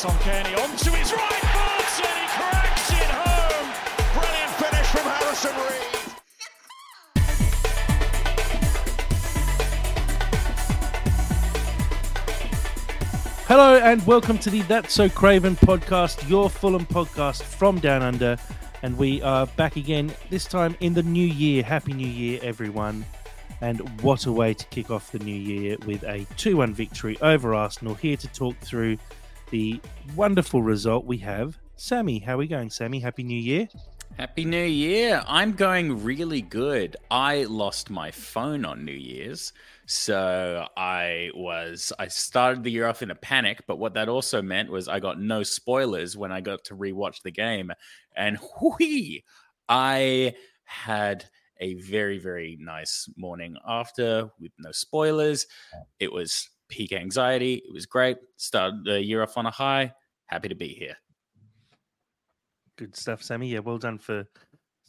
Tom Cairney onto his right foot and he cracks it home. Brilliant finish from Harrison Reed. Hello and welcome to the That's So Craven podcast, your Fulham podcast from Down Under. And we are back again, this time in the new year. Happy New Year, everyone. And what a way to kick off the new year with a 2 1 victory over Arsenal. Here to talk through the wonderful result we have. Sammy, how are we going, Sammy? Happy New Year. Happy New Year. I'm going really good. I lost my phone on New Year's. So I was I started the year off in a panic, but what that also meant was I got no spoilers when I got to rewatch the game. And whee, I had a very, very nice morning after with no spoilers. It was peak anxiety. It was great. Started the year off on a high. Happy to be here. Good stuff, Sammy. Yeah, well done for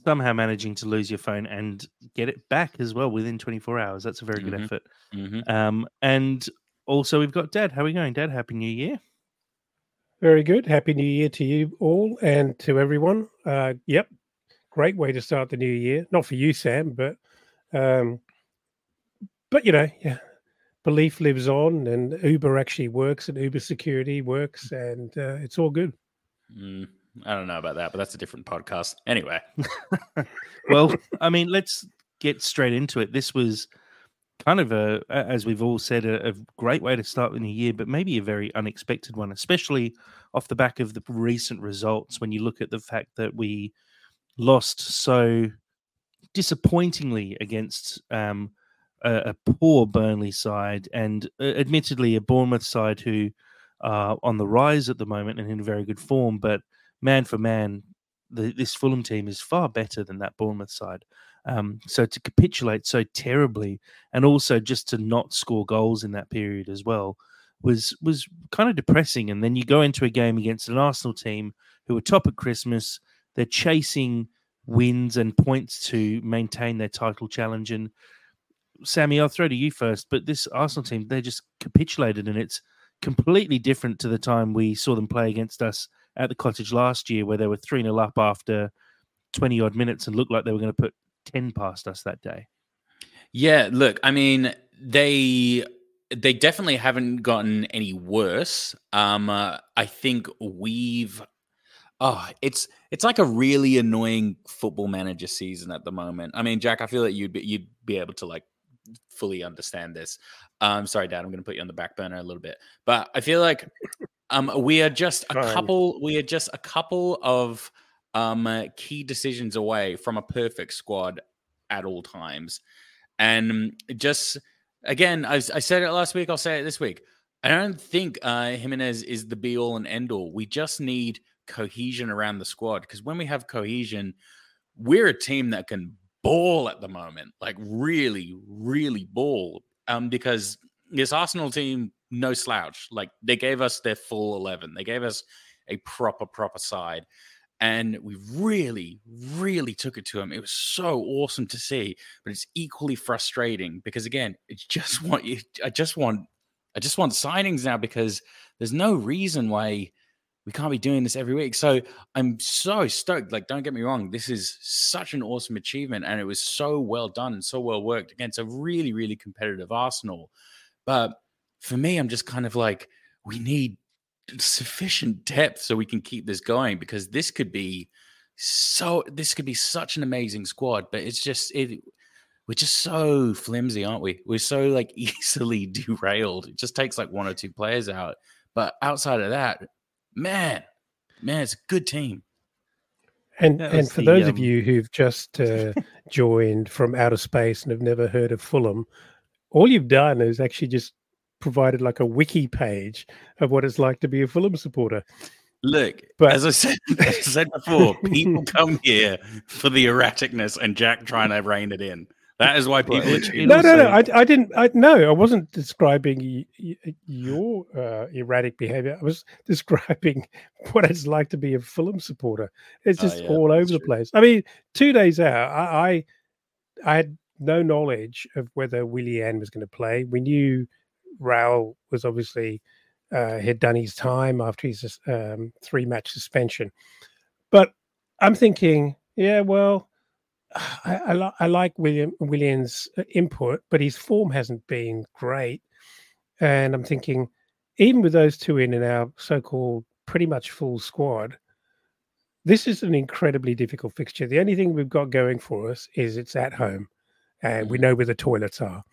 somehow managing to lose your phone and get it back as well within 24 hours. That's a very good Mhm. effort. Mhm. Um, and also, we've got Dad. How are we going, Dad? Happy New Year. Very good. Happy New Year to you all and to everyone. Uh, yep, great way to start the new year. Not for you, Sam, but um, but you know, yeah, belief lives on, and Uber actually works, and Uber security works, and uh, it's all good. Mm, I don't know about that, but that's a different podcast. Anyway, well, I mean, let's get straight into it. This was kind of a, a- as we've all said, a, a great way to start the new year, but maybe a very unexpected one, especially off the back of the recent results. When you look at the fact that we lost so disappointingly against um, a, a poor Burnley side, and uh, admittedly a Bournemouth side who are on the rise at the moment and in very good form, but man for man, the, this Fulham team is far better than that Bournemouth side. Um, so to capitulate so terribly, and also just to not score goals in that period as well, was was kind of depressing. And then you go into a game against an Arsenal team who are top at Christmas. They're chasing wins and points to maintain their title challenge. And Sammy, I'll throw to you first. But this Arsenal team, they just capitulated, and it's completely different to the time we saw them play against us at the cottage last year, where they were 3 0 up after 20 odd minutes and looked like they were going to put 10 past us that day. yeah, look, I mean, they they definitely haven't gotten any worse. Um, uh, I think we've oh, it's it's like a really annoying football manager season at the moment. I mean, Jack, I feel that you'd be you'd be able to like fully understand this. Um, sorry, Dad, I'm going to put you on the back burner a little bit, but I feel like um, we are just a Fine. couple. We are just a couple of um, uh, key decisions away from a perfect squad at all times, and just again, I, I said it last week. I'll say it this week. I don't think uh, Jimenez is the be all and end all. We just need cohesion around the squad because when we have cohesion, we're a team that can ball at the moment, like really, really ball. Um, because this Arsenal team, no slouch. Like they gave us their full eleven. They gave us a proper, proper side. And we really, really took it to them. It was so awesome to see, but it's equally frustrating because again, it's just what you I just want I just want signings now because there's no reason why we can't be doing this every week. So I'm so stoked. Like, don't get me wrong, this is such an awesome achievement, and it was so well done so well worked against a really, really competitive Arsenal. But for me, I'm just kind of like, we need sufficient depth so we can keep this going because this could be so this could be such an amazing squad, but it's just it we're just so flimsy, aren't we? We're so like easily derailed. It just takes like one or two players out. But outside of that, man, man, it's a good team. And That and for the, those of um, you who've just uh, joined from outer space and have never heard of Fulham, all you've done is actually just provided like a wiki page of what it's like to be a Fulham supporter. Look, But- as I said, as I said before, people come here for the erraticness and Jack trying to rein it in. That is why people are No, no, no. I, I didn't. I no, I wasn't describing y- y- your uh, erratic behavior. I was describing what it's like to be a Fulham supporter. It's Oh, just yeah, all over that's the true. place. I mean, two days out, I, I, I had no knowledge of whether Willie Willian was going to play. We knew Raul was obviously uh, had done his time after his um, three match suspension. But I'm thinking, yeah, well, I, I, li- I like William Williams' uh, input, but his form hasn't been great. And I'm thinking, even with those two in in our so-called pretty much full squad, this is an incredibly difficult fixture. The only thing we've got going for us is it's at home, and we know where the toilets are,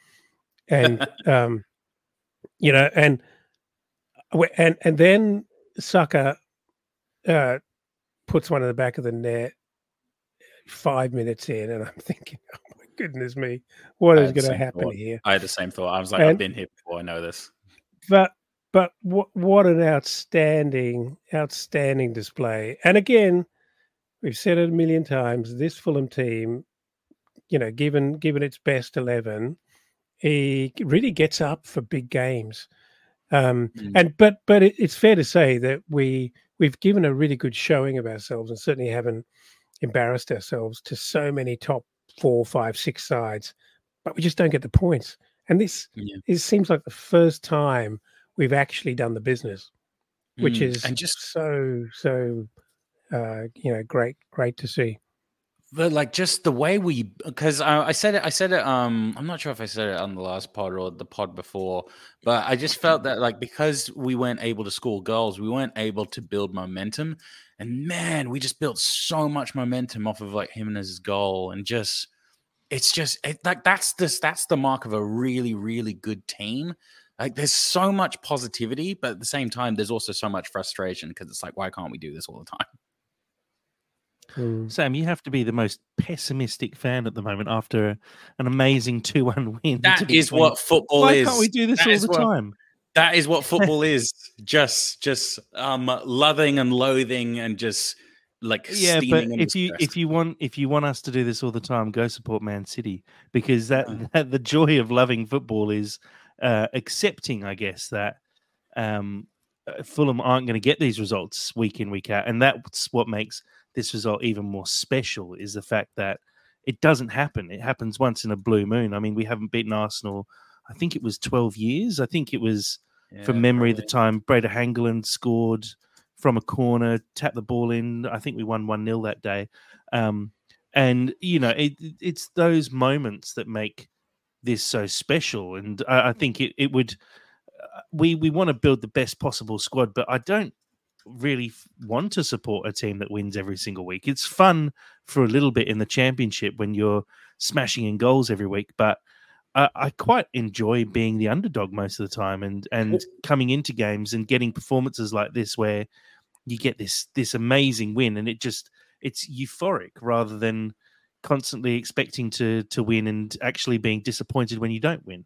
and um, you know, and and and then Saka uh, puts one in the back of the net five minutes in, and I'm thinking, oh my goodness me, what is going to happen thought. here? I had the same thought. I was like, I've been here before. I know this. but but what what an outstanding outstanding display and again we've said it a million times this fulham team you know given given its best 11 he really gets up for big games um Mm. and but but it, it's fair to say that we we've given a really good showing of ourselves and certainly haven't embarrassed ourselves to so many top four five six sides but we just don't get the points and this Yeah. it seems like the first time we've actually done the business, which Mm. is and just so so uh, you know great great to see. But like just the way we, because I, I said it, I said it. Um, I'm not sure if I said it on the last pod or the pod before, but I just felt that like because we weren't able to score goals, we weren't able to build momentum, and man, we just built so much momentum off of like Jimenez's goal, and just it's just it, like that's this that's the mark of a really really good team. Like there's so much positivity, but at the same time, there's also so much frustration because it's like, why can't we do this all the time? Mm. Sam, you have to be the most pessimistic fan at the moment after an amazing 2 1 win. to That be is saying, what football Why is. Why can't we do this That all the what- time? That is what football is. Just, just um, loving and loathing and just like Yeah, but if you if you want if you want us to do this all the time, go support Man City because that, Yeah. that the joy of loving football is uh, accepting, I guess, that um, uh, Fulham aren't going to get these results week in week out, and that's what makes this result even more special. Is the fact that it doesn't happen. It happens once in a blue moon. I mean, we haven't beaten Arsenal. I think it was twelve years. I think it was from memory the time Brede Hangeland scored from a corner, tapped the ball in. I think we won 1 0 that day. Um, and, you know, it, it- it's those moments that make this so special. And I, I think it, it would, uh, we, we want to build the best possible squad, but I don't really want to support a team that wins every single week. It's fun for a little bit in the championship when you're smashing in goals every week, but I, I quite enjoy being the underdog most of the time and and coming into games and getting performances like this where you get this this amazing win and it just it's euphoric rather than constantly expecting to to win and actually being disappointed when you don't win.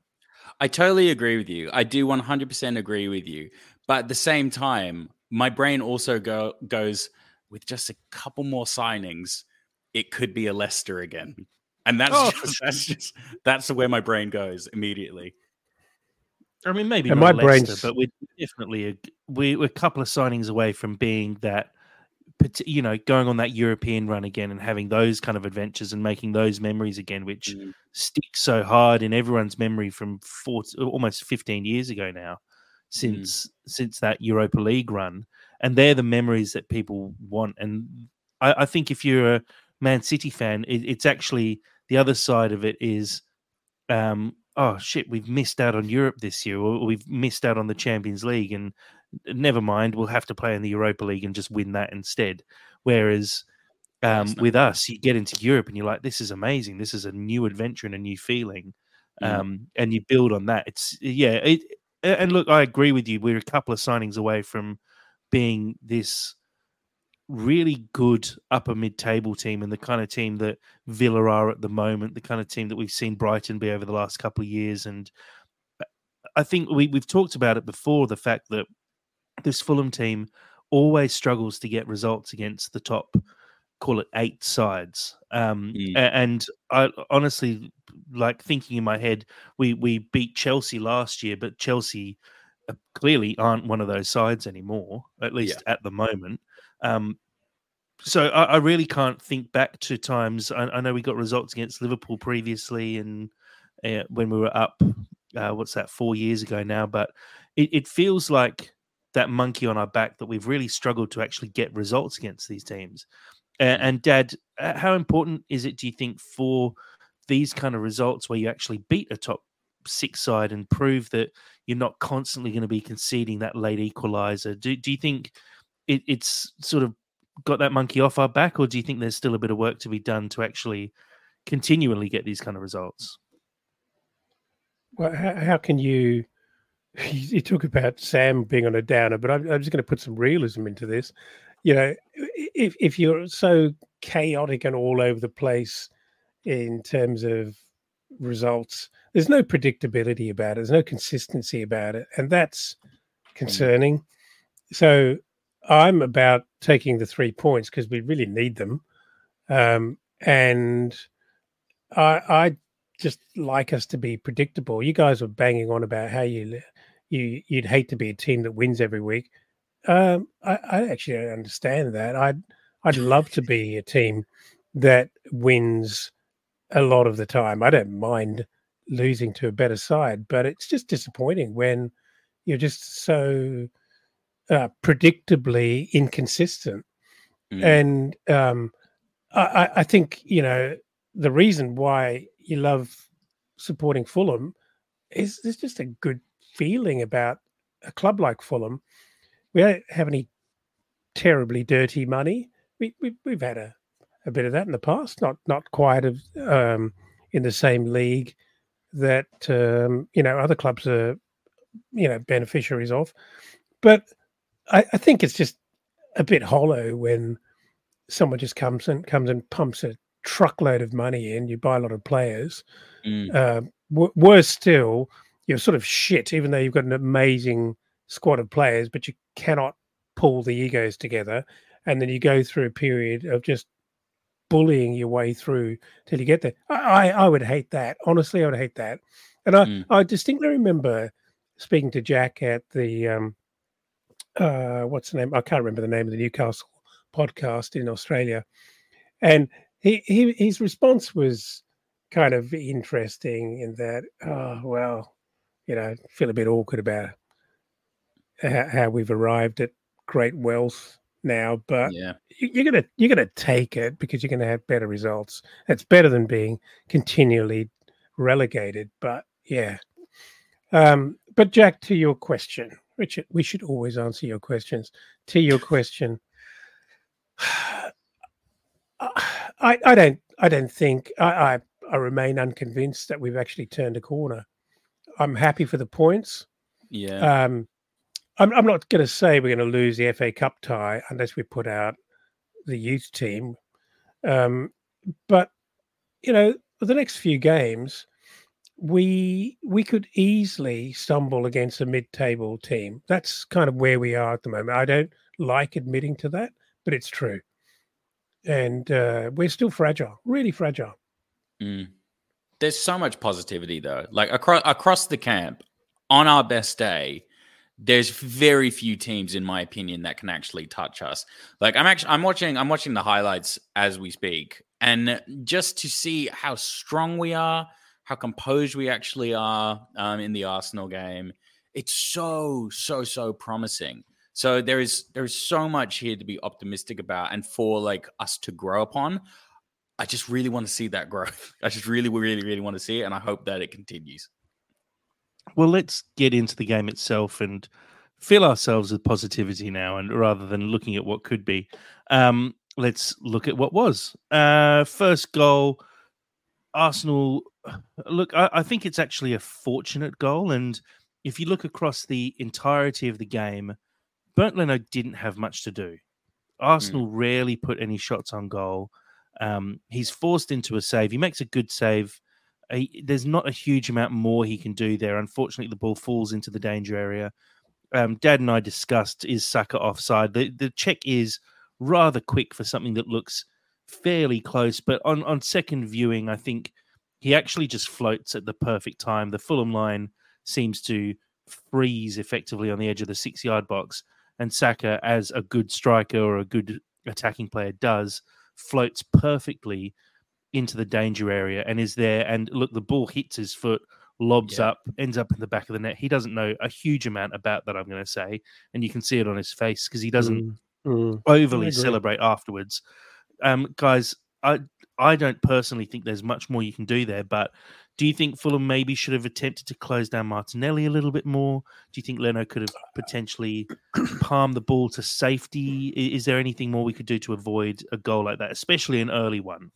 I totally agree with you. I do 100% agree with you. But at the same time, my brain also go, goes with just a couple more signings, it could be a Leicester again. And that's, Oh. just, that's just that's where my brain goes immediately. I mean, maybe And not my Leicester, brain's- but we're definitely a, we, we're a couple of signings away from being that, you know, going on that European run again and having those kind of adventures and making those memories again, which Mm. stick so hard in everyone's memory from four, almost 15 years ago now, since since that Europa League run, and they're the memories that people want. And I, I think if you're a Man City fan, it, it's actually the other side of it is um, oh shit, we've missed out on Europe this year, or we've missed out on the Champions League, and never mind, we'll have to play in the Europa League and just win that instead. Whereas um, with us, you get into Europe and you're like, this is amazing. This is a new adventure and a new feeling, Mm. um, and you build on that. It's yeah, it, and look, I agree with you. We're a couple of signings away from being this really good upper mid table team and the kind of team that Villa are at the moment, the kind of team that we've seen Brighton be over the last couple of years. And uh, I think we, we've talked about it before the fact that this Fulham team always struggles to get results against the top, call it eight sides. Um, Mm. And I honestly, like thinking in my head, we, we beat Chelsea last year, but Chelsea uh, clearly aren't one of those sides anymore, at least at the moment. Um, so I, I really can't think back to times. I, I know we got results against Liverpool previously, and uh, when we were up, uh, what's that, four years ago now. But it, it feels like that monkey on our back that we've really struggled to actually get results against these teams. And, and Dad, how important is it, do you think, for these kind of results where you actually beat a top six side and prove that you're not constantly going to be conceding that late equalizer? Do, do you think it, it's sort of got that monkey off our back, or do you think there's still a bit of work to be done to actually continually get these kind of results? Well, how, how can you? You talk about Sam being on a downer, but I'm, I'm just going to put some realism into this. You know, if if you're so chaotic and all over the place in terms of results, there's no predictability about it. There's no consistency about it, and that's hmm. concerning. So I'm about taking the three points because we really need them, um, and I, I just like us to be predictable. You guys were banging on about how you you you'd hate to be a team that wins every week. Um, I, I actually understand that. I'd I'd love to be a team that wins a lot of the time. I don't mind losing to a better side, but it's just disappointing when you're just so uh, predictably inconsistent. Mm. And um, I, I think you know the reason why you love supporting Fulham is there's just a good feeling about a club like Fulham. We don't have any terribly dirty money. We, we have had a, a bit of that in the past, not not quite of, um, in the same league that um, you know other clubs are you know beneficiaries of. But I, I think it's just a bit hollow when someone just comes and comes and pumps a truckload of money in, you buy a lot of players. Mm. Uh, w- worse still, you're sort of shit, even though you've got an amazing squad of players, but you cannot pull the egos together. And then you go through a period of just bullying your way through till you get there. I, I would hate that. Honestly, I would hate that. And I, mm. I distinctly remember speaking to Jack at the um, uh, what's the name? I can't remember the name of the Newcastle podcast in Australia, and he, he his response was kind of interesting in that, oh well, you know, feel a bit awkward about how, how we've arrived at great wealth now, but yeah. you're gonna you're gonna take it because you're gonna have better results. It's better than being continually relegated. But yeah, um, but Jack, to your question, Richard, we should always answer your questions. To your question, I, I don't I don't think I, I, I remain unconvinced that we've actually turned a corner. I'm happy for the points. Yeah. Um, I'm I'm not going to say we're going to lose the FA Cup tie unless we put out the youth team. Um, but you know, the next few games, we we could easily stumble against a mid-table team. That's kind of where we are at the moment. I don't like admitting to that, but it's true and uh, we're still fragile, really fragile. Mm. There's so much positivity though. Like across across the camp, on our best day, there's very few teams, in my opinion, that can actually touch us. Like I'm actually I'm watching I'm watching the highlights as we speak, and just to see how strong we are, how composed we actually are um, in the Arsenal game, it's so so so promising. So there is there is so much here to be optimistic about and for like us to grow upon. I just really want to see that growth. I just really, really, really want to see it, and I hope that it continues. Well, let's get into the game itself and fill ourselves with positivity now, and rather than looking at what could be, um, let's look at what was. Uh, first goal, Arsenal. Look, I, I think it's actually a fortunate goal, and if you look across the entirety of the game, Bernd Leno didn't have much to do. Arsenal mm. rarely put any shots on goal. Um, he's forced into a save. He makes a good save. He, there's not a huge amount more he can do there. Unfortunately, the ball falls into the danger area. Um, Dad and I discussed is Saka offside. The the check is rather quick for something that looks fairly close, but on on second viewing, I think he actually just floats at the perfect time. The Fulham line seems to freeze effectively on the edge of the six yard box and Saka, as a good striker or a good attacking player does, floats perfectly into the danger area and is there. And look, the ball hits his foot lobs Yeah. up, ends up in the back of the net. He doesn't know a huge amount about that, I'm going to say. And you can see it on his face because he doesn't Mm, mm. overly celebrate afterwards. Um, guys, I I don't personally think there's much more you can do there, but do you think Fulham maybe should have attempted to close down Martinelli a little bit more? Do you think Leno could have potentially palmed the ball to safety? Is there anything more we could do to avoid a goal like that, especially an early one?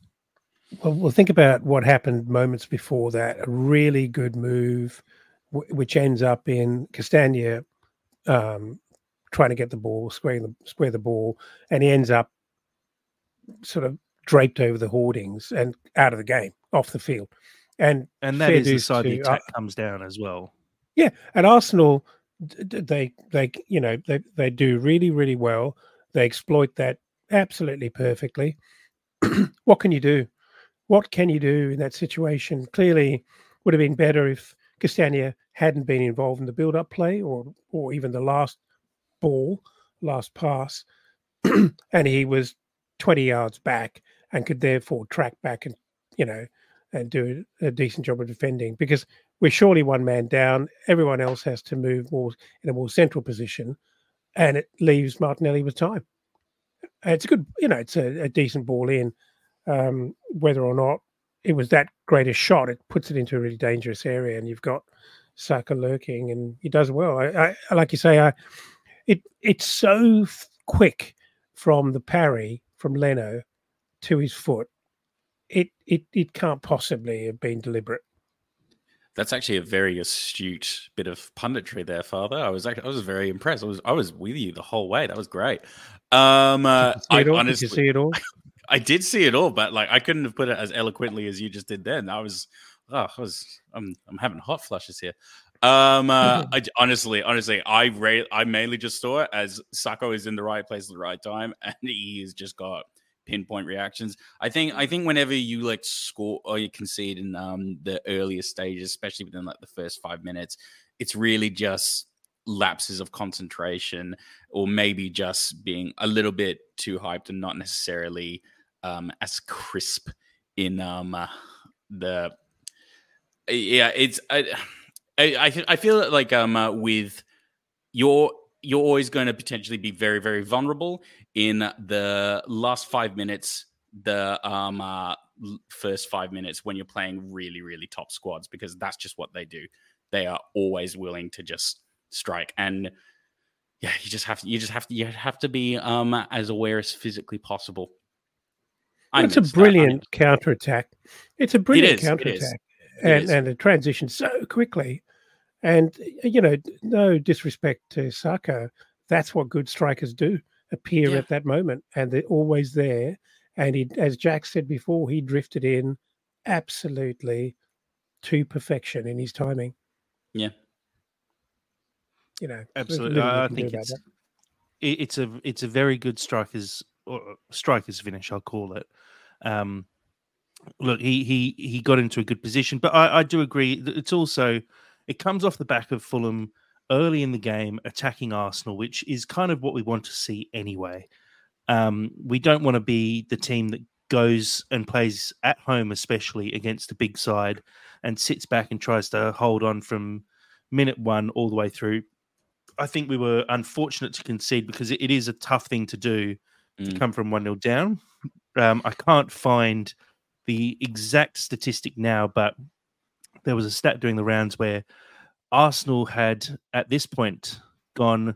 Well, well, think about what happened moments before that. A really good move, w- which ends up in Castagne um, trying to get the ball, squaring the square the ball, and he ends up sort of draped over the hoardings and out of the game, off the field. And And that is the side the to- uh, attack comes down as well. Yeah, and Arsenal, they they you know they they do really really well. They exploit that absolutely perfectly. what can you do? What can you do in that situation? Clearly, would have been better if Castagne hadn't been involved in the build-up play or or even the last ball, last pass, and he was twenty yards back and could therefore track back and you know and do a decent job of defending because we're surely one man down. Everyone else has to move more in a more central position, and it leaves Martinelli with time. It's a good, you know, it's a, a decent ball in. Um, whether or not it was that great a shot, it puts it into a really dangerous area, and you've got Saka lurking, and he does well. I, I like you say, I, it it's so f- quick from the parry from Leno to his foot. It it it can't possibly have been deliberate. That's actually a very astute bit of punditry there, Father. I was actually, I was very impressed. I was I was with you the whole way. That was great. Um, uh, Did you I all? Did honestly, you see it all? I did see it all, but like I couldn't have put it as eloquently as you just did then. I was, oh, I was, I'm, I'm having hot flushes here. Um, uh, I honestly, honestly, I ra- I mainly just saw it as Saka is in the right place at the right time, and he's just got pinpoint reactions. I think, I think whenever you like score or you concede in um the earliest stages, especially within like the first five minutes, it's really just lapses of concentration or maybe just being a little bit too hyped and not necessarily um, as crisp in um, uh, the yeah it's I I, I I feel like um uh, with you're you're always going to potentially be very very vulnerable in the last five minutes the um uh, first five minutes when you're playing really really top squads because that's just what they do they are always willing to just strike and yeah you just have to you just have to you have to be um as aware as physically possible I it's a missed that. I mean, brilliant counterattack. It's a brilliant it is. counterattack, and is. and it transitions so quickly. And you know, no disrespect to Saka, that's what good strikers do: appear Yeah. at that moment, and they're always there. And he, as Jack said before, he drifted in absolutely to perfection in his timing. Yeah. You know, Absolutely, little I, I can do think it's that. it's a it's a very good strikers or strikers finish. I'll call it. Um, look, he he he got into a good position, but I, I do agree. that It's also it comes off the back of Fulham early in the game attacking Arsenal, which is kind of what we want to see anyway. Um, we don't want to be the team that goes and plays at home, especially against a big side, and sits back and tries to hold on from minute one all the way through. I think we were unfortunate to concede because it, it is a tough thing to do to Mm. come from 1 0 down. Um, I can't find the exact statistic now, but there was a stat doing the rounds where Arsenal had at this point gone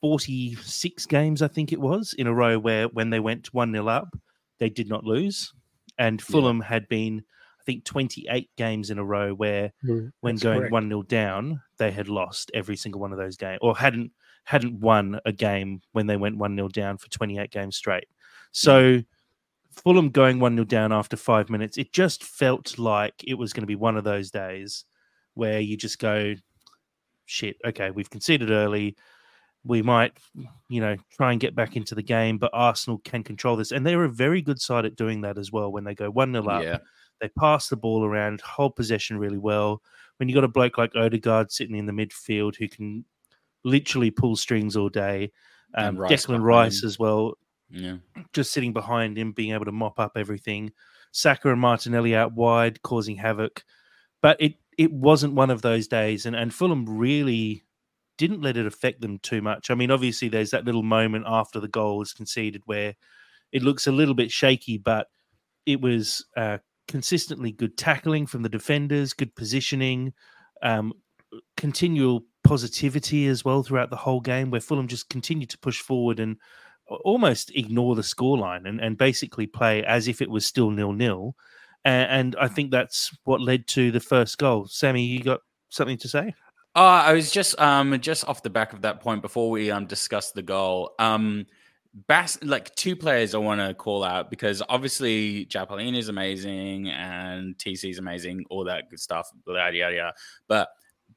46 games, I think it was, in a row where when they went 1 0 up, they did not lose. And Yeah. Fulham had been, I think, 28 games in a row where Mm, when going one 0 down, they had lost every single one of those games, or hadn't hadn't won a game when they went one 0 down for twenty eight games straight. So Fulham going one 0 down after five minutes, it just felt like it was going to be one of those days where you just go, shit, okay, we've conceded early. We might, you know, try and get back into the game, but Arsenal can control this. And they're a very good side at doing that as well. When they go 1 0 up, yeah they pass the ball around, hold possession really well. When you've got a bloke like Odegaard sitting in the midfield who can literally pull strings all day, um, And Rice Declan Rice as well, yeah just sitting behind him, being able to mop up everything. Saka and Martinelli out wide, causing havoc. But it it wasn't one of those days, and and Fulham really didn't let it affect them too much. I mean, obviously, there's that little moment after the goal is conceded where it looks a little bit shaky, but it was uh, consistently good tackling from the defenders, good positioning, um, continual positivity as well throughout the whole game, where Fulham just continued to push forward and almost ignore the scoreline and, and basically play as if it was still nil nil. And, and I think that's what led to the first goal. Sammy, you got something to say? Uh, I was just um just off the back of that point before we um discuss the goal. Um Bass like two players I want to call out because obviously Japaline is amazing and TC is amazing, all that good stuff, yada yada yada. But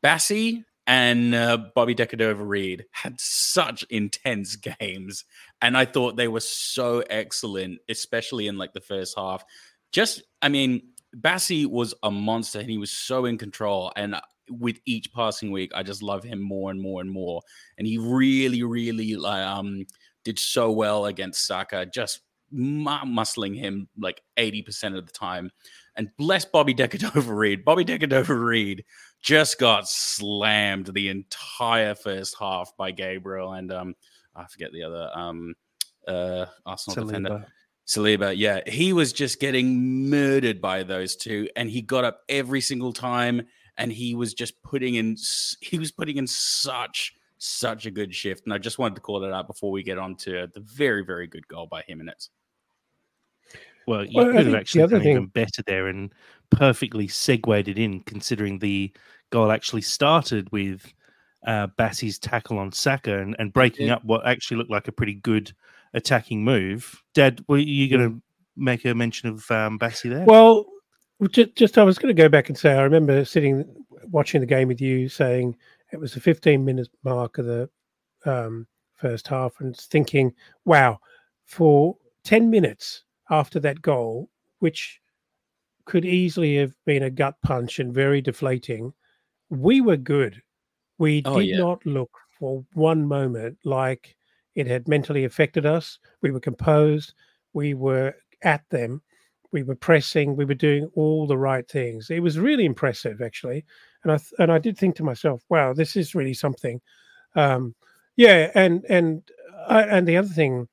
Bassey and uh, Bobby De Cordova-Reid had such intense games, and I thought they were so excellent, especially in like the first half. Just, I mean, Bassey was a monster, and he was so in control. And with each passing week, I just love him more and more and more. And he really, really um did so well against Saka, just muscling him like 80% of the time. And bless Bobby De Cordova-Reid. Bobby De Cordova-Reid just got slammed the entire first half by Gabriel and um I forget the other um uh Arsenal Saliba. defender. Saliba, yeah, he was just getting murdered by those two, and he got up every single time, and he was just putting in he was putting in such such a good shift. And I just wanted to call it out before we get on to the very, very good goal by Jimenez. Well, you well, could have actually done thing... even better there and perfectly segued it in, considering the goal actually started with uh, Bassey's tackle on Saka and, and breaking yeah. up what actually looked like a pretty good attacking move. Dad, were you going to make a mention of um, Bassey there? Well, just, just I was going to go back and say I remember sitting watching the game with you saying it was the 15 minute mark of the um, first half and thinking, wow, for 10 minutes after that goal, which could easily have been a gut punch and very deflating, we were good. We oh, did yeah. not look for one moment like it had mentally affected us. We were composed. We were at them. We were pressing. We were doing all the right things. It was really impressive, actually and I th- and I did think to myself, wow, this is really something. Um, yeah, and and uh, and the other thing,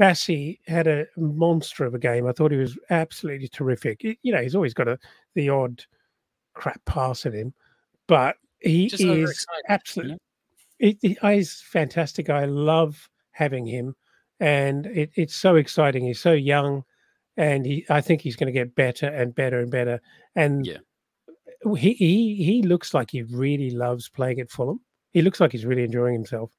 Bassey had a monster of a game. I thought he was absolutely terrific. you know, he's always got a the odd crap pass at him, but he Just is absolutely. He, he, he's fantastic. I love having him, and it, it's so exciting. He's so young, and he. I think he's going to get better and better and better. And yeah he he he looks like he really loves playing at Fulham. He looks like he's really enjoying himself.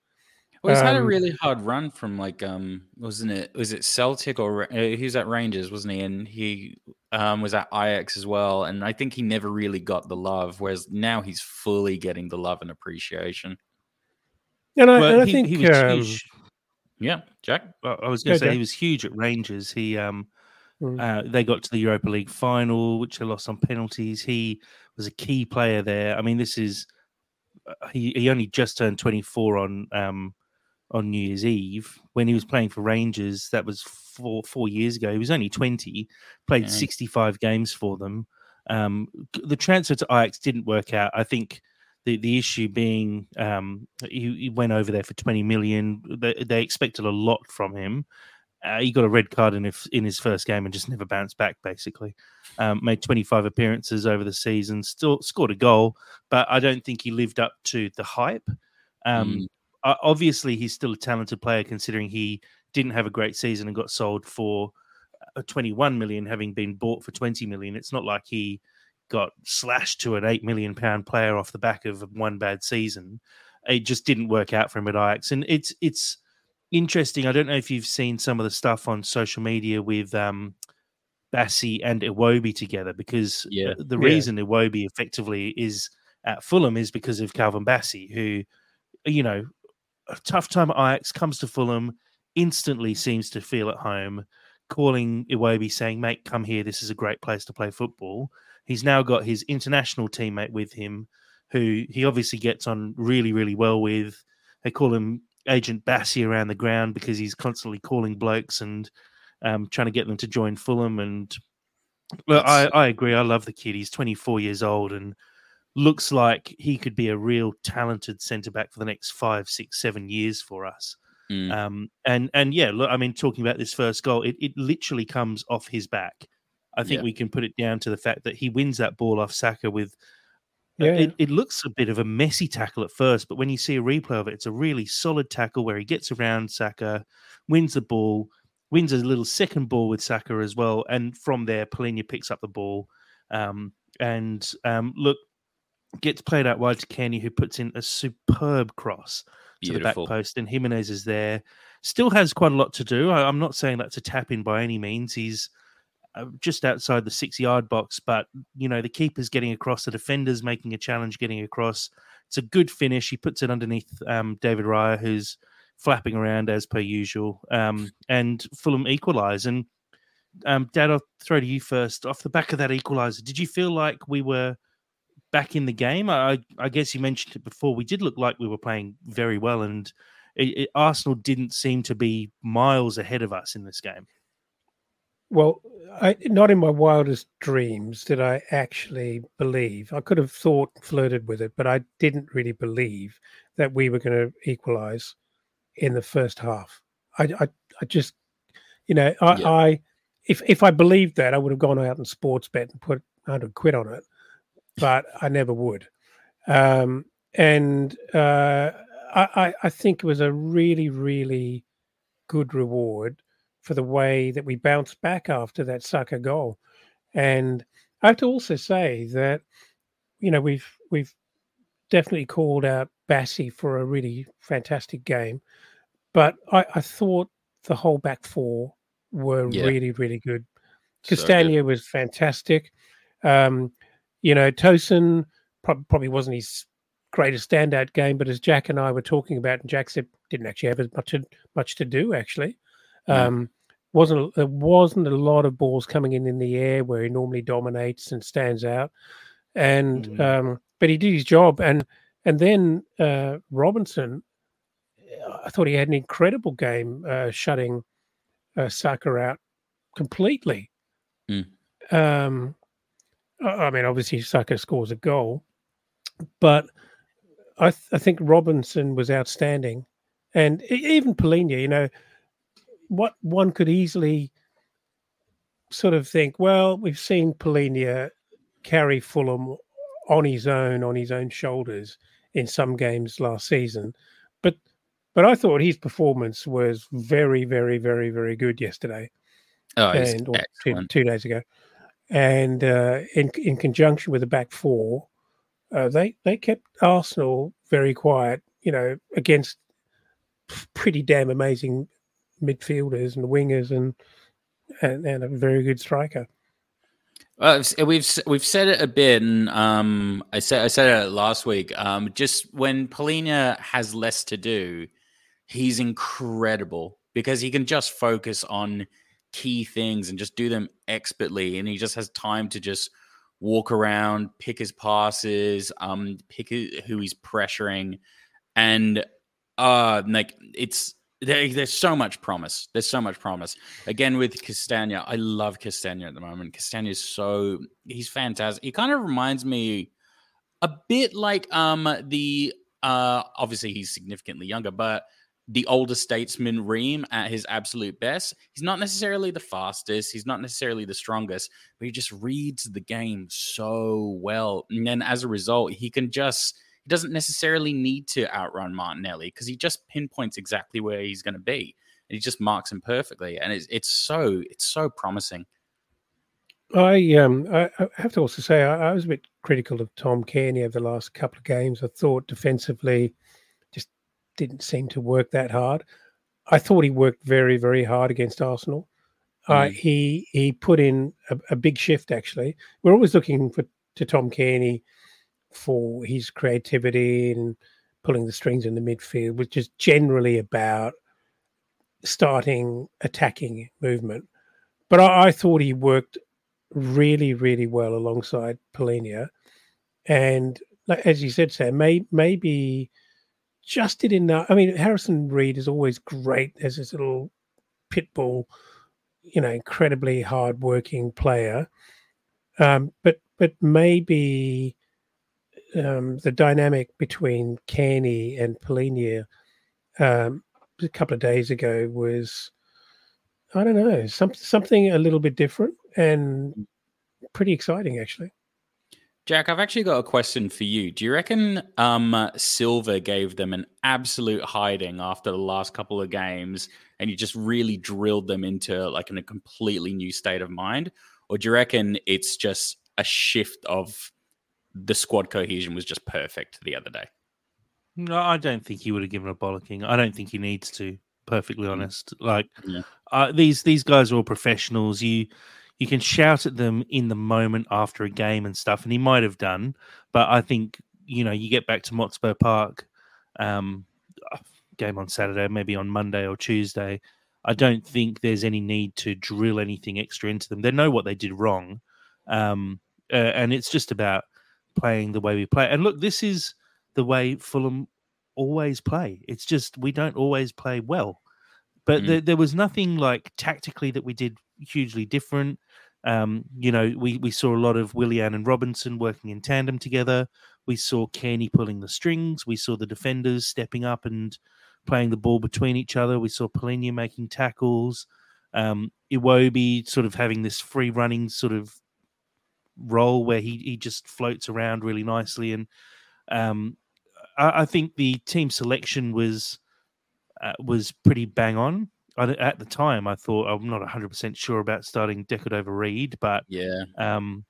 Well, he's um, had a um, really hard run from like um wasn't it was it Celtic or uh, he was at Rangers wasn't he and he um was at Ajax as well and I think he never really got the love whereas now he's fully getting the love and appreciation. And I, well, and I he, think he was um, huge. Yeah, Jack. I was going to say Jack. he was huge at Rangers. He um mm. uh, they got to the Europa League final, which they lost on penalties. He was a key player there. I mean, this is uh, he, he only just turned 24 on um, on New Year's Eve when he was playing for Rangers. That was four four years ago. He was only 20, played yeah. 65 games for them. Um, the transfer to Ajax didn't work out. I think the the issue being um, he, he, went over there for 20 million. They, they expected a lot from him, uh, he got a red card in his, in his first game and just never bounced back. Basically, um, made 25 appearances over the season, still scored a goal, but I don't think he lived up to the hype. Um, mm. Obviously, he's still a talented player, considering he didn't have a great season and got sold for uh, 21 million, having been bought for 20 million. It's not like he got slashed to an eight million pound player off the back of one bad season. It just didn't work out for him at Ajax, and it's it's interesting. I don't know if you've seen some of the stuff on social media with um, Bassey and Iwobi together, because yeah. the, the yeah. reason Iwobi effectively is at Fulham is because of Calvin Bassey who, you know, a tough time at Ajax comes to Fulham, instantly seems to feel at home, calling Iwobi saying, "Mate, come here. This is a great place to play football." He's now got his international teammate with him, who he obviously gets on really, really well with. They call him Agent Bassey around the ground because he's constantly calling blokes and um, trying to get them to join Fulham. And Look, I, I agree. I love the kid. He's 24 years old and looks like he could be a real talented centre back for the next five, six, seven years for us. Mm. Um, and and yeah, look, I mean, talking about this first goal, it, it literally comes off his back. I think Yeah. we can put it down to the fact that he wins that ball off Saka with. uh, Yeah. It, it looks a bit of a messy tackle at first, but when you see a replay of it, it's a really solid tackle where he gets around Saka, wins the ball, wins a little second ball with Saka as well, and from there, Palhinha picks up the ball, um, and um, look, gets played out wide to Kenny, who puts in a superb cross to the back post, and Jimenez is there. Still has quite a lot to do. I, I'm not saying that's a tap in by any means. He's uh, just outside the six yard box, but you know the keeper's getting across, the defender's making a challenge, getting across. It's a good finish. He puts it underneath um, David Raya, who's flapping around as per usual, um, and Fulham equalise. And um, Dad, I'll throw to you first. Off the back of that equaliser, did you feel like we were back in the game? I, I guess you mentioned it before. We did look like we were playing very well, and it, it, Arsenal didn't seem to be miles ahead of us in this game. Well, I, not in my wildest dreams did I actually believe. I could have thought, flirted with it, but I didn't really believe that we were going to equalize in the first half. I, I, I just, you know, I, Yeah. I, if if I believed that, I would have gone out and sports bet and put hundred quid on it, but I never would. Um, and uh, I, I, think it was a really, really good reward for the way that we bounced back after that sucker goal. And I have to also say that, you know, we've we've definitely called out Bassey for a really fantastic game, but I, I thought the whole back four were Yeah. really, really good. So good. Was fantastic. Um, you know, Tosin prob- probably wasn't his greatest standout game, but as Jack and I were talking about, and Jack said didn't actually have as much to, much to do actually. Mm. Um, wasn't there wasn't a lot of balls coming in in the air where he normally dominates and stands out, and Mm. um, but he did his job, and and then uh, Robinson, I thought he had an incredible game uh, shutting uh, Saka out completely. Mm. Um, I mean, obviously Saka scores a goal, but I, th- I think Robinson was outstanding, and even Palhinha. You know, what one could easily sort of think, well, we've seen Palhinha carry Fulham on his own, on his own shoulders in some games last season, but but I thought his performance was very, very, very, very good yesterday. Oh, and two, two days ago, and uh, in in conjunction with the back four, uh, they they kept Arsenal very quiet. You know, against pretty damn amazing midfielders and wingers and and, and a very good striker. Uh, we've we've said it a bit, and um, I said I said it last week. Um, just when Palhinha has less to do, he's incredible because he can just focus on key things and just do them expertly, and he just has time to just walk around, pick his passes, um, pick who he's pressuring, and uh, like it's there, there's so much promise. There's so much promise. Again with Castagne, I love Castagne at the moment. Castagne is so he's fantastic. He kind of reminds me a bit like um the uh obviously he's significantly younger, but the older statesman Ream at his absolute best. He's not necessarily the fastest, he's not necessarily the strongest, but he just reads the game so well. And then as a result, he can just he doesn't necessarily need to outrun Martinelli because he just pinpoints exactly where he's going to be and he just marks him perfectly. And it's it's so it's so promising. I um I, I have to also say I, I was a bit critical of Tom Cairney over the last couple of games. I thought defensively didn't seem to work that hard. I thought he worked very very hard against Arsenal. Uh, Mm. he he put in a, a big shift. Actually, we're always looking for to Tom Cairney for his creativity and pulling the strings in the midfield, which is generally about starting attacking movement. But I, I thought he worked really, really well alongside Palhinha. And as you said, Sam, may, maybe just did enough. I mean, Harrison Reed is always great as this little pit bull, you know, incredibly hardworking player. Um, but but maybe um, the dynamic between Cairney and Palhinha um, a couple of days ago was I don't know some, something a little bit different and pretty exciting actually. Jack, I've actually got a question for you. Do you reckon um, Silva gave them an absolute hiding after the last couple of games and you just really drilled them into like in a completely new state of mind? Or do you reckon it's just a shift of the squad cohesion was just perfect the other day? No, I don't think he would have given a bollocking. I don't think he needs to. Perfectly Mm. honest, like Yeah. uh, these these guys are all professionals. You you can shout at them in the moment after a game and stuff, and he might have done. But I think you know you get back to Motspur Park, um, game on Saturday, maybe on Monday or Tuesday. I don't think there's any need to drill anything extra into them. They know what they did wrong, um, uh, and it's just about playing the way we play. And look, this is the way Fulham always play. It's just we don't always play well. But Mm. there, there was nothing like tactically that we did hugely different. Um, you know, we, we saw a lot of Willian and Robinson working in tandem together. We saw Cairney pulling the strings. We saw the defenders stepping up and playing the ball between each other. We saw Palhinha making tackles. Um, Iwobi sort of having this free running sort of role where he, he just floats around really nicely. And um, I, I think the team selection was uh, was pretty bang on. I, at the time, I thought I'm not 100 percent sure about starting De Cordova-Reid, but Yeah. um,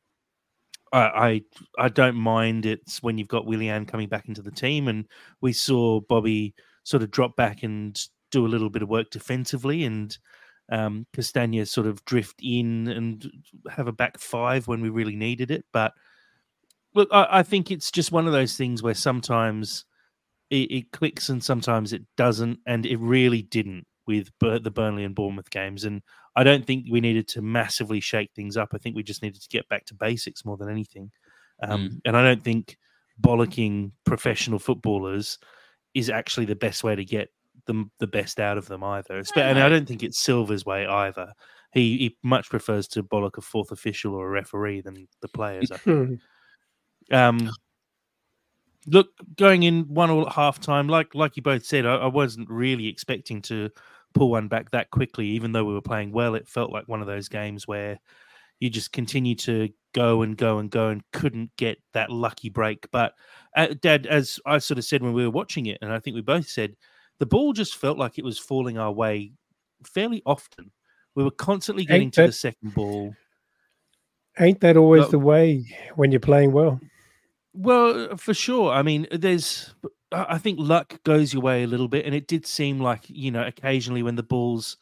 I, I I don't mind it's when you've got Willian coming back into the team, and we saw Bobby sort of drop back and do a little bit of work defensively, and um, Castagne sort of drift in and have a back five when we really needed it. But look, I, I think it's just one of those things where sometimes it, it clicks and sometimes it doesn't, and it really didn't with the Burnley and Bournemouth games. And I don't think we needed to massively shake things up. I think we just needed to get back to basics more than anything. Um, And I don't think bollocking professional footballers is actually the best way to get them the best out of them either. And I don't think it's Silva's way either. He, he much prefers to bollock a fourth official or a referee than the players. I think. Um, look, going in one all at half time, like like you both said, I, I wasn't really expecting to pull one back that quickly. Even though we were playing well, it felt like one of those games where you just continue to go and go and go and couldn't get that lucky break. But uh, Dad, as I sort of said when we were watching it, and I think we both said, the ball just felt like it was falling our way fairly often. We were constantly getting Ain't to the second ball. Ain't that always Well- the way when you're playing well? Well, for sure. I mean, there's. I think luck goes your way a little bit, and it did seem like you know occasionally when the balls,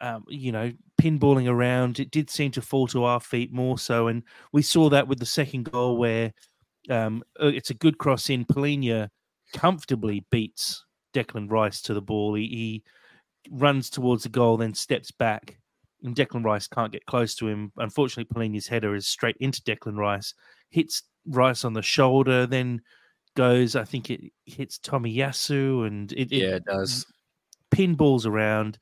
um, you know, pinballing around, it did seem to fall to our feet more so, and we saw that with the second goal where um, uh, it's a good cross in. Palhinha comfortably beats Declan Rice to the ball. He, he runs towards the goal, then steps back, and Declan Rice can't get close to him. Unfortunately, Palhinha's header is straight into Declan Rice, hits Rice on the shoulder, then goes. I think it hits Tomiyasu, and it, it Yeah, it does. pinballs around.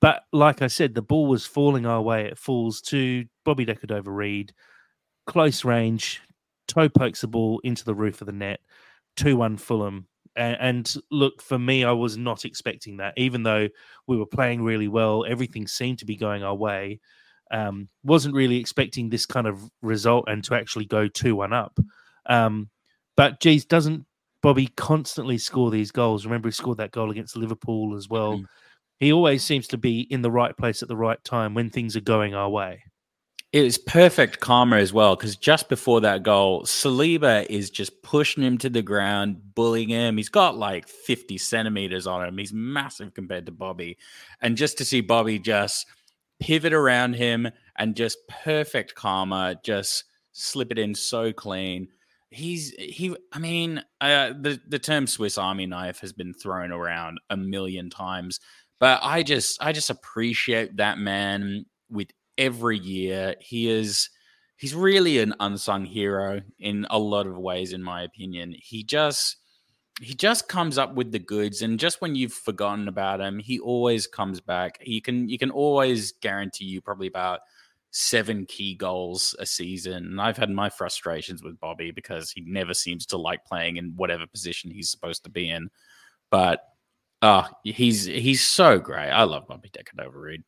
But like I said, the ball was falling our way. It falls to Bobby De Cordova-Reid, close range, toe pokes the ball into the roof of the net, 2 1 Fulham. And, and look, for me, I was not expecting that, even though we were playing really well. Everything seemed to be going our way. Um, wasn't really expecting this kind of result and to actually go 2 1 up. Um, but geez, doesn't Bobby constantly score these goals? Remember, he scored that goal against Liverpool as well. Mhm. He always seems to be in the right place at the right time when things are going our way. It was perfect karma as well because just before that goal, Saliba is just pushing him to the ground, bullying him. He's got like 50 centimeters on him. He's massive compared to Bobby. And just to see Bobby just pivot around him and just perfect karma, just slip it in so clean. He's he. I mean, uh, the the term Swiss Army knife has been thrown around a million times, but I just I just appreciate that man with every year. He is he's really an unsung hero in a lot of ways, in my opinion. He just he just comes up with the goods, and just when you've forgotten about him, he always comes back. You can you can always guarantee you probably about seven key goals a season. And I've had my frustrations with Bobby because he never seems to like playing in whatever position he's supposed to be in. But uh he's he's so great. I love Bobby De Cordova-Reid.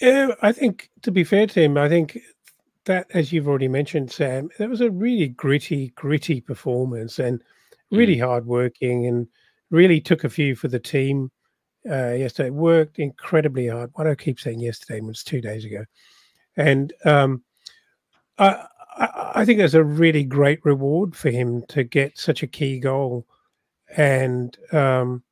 Yeah, I think to be fair to him, I think that, as you've already mentioned, Sam, that was a really gritty, gritty performance and really mm. hardworking and really took a few for the team uh, yesterday. Worked incredibly hard. Why do I keep saying yesterday? It was two days ago. And um, I, I, I think there's a really great reward for him to get such a key goal. And um,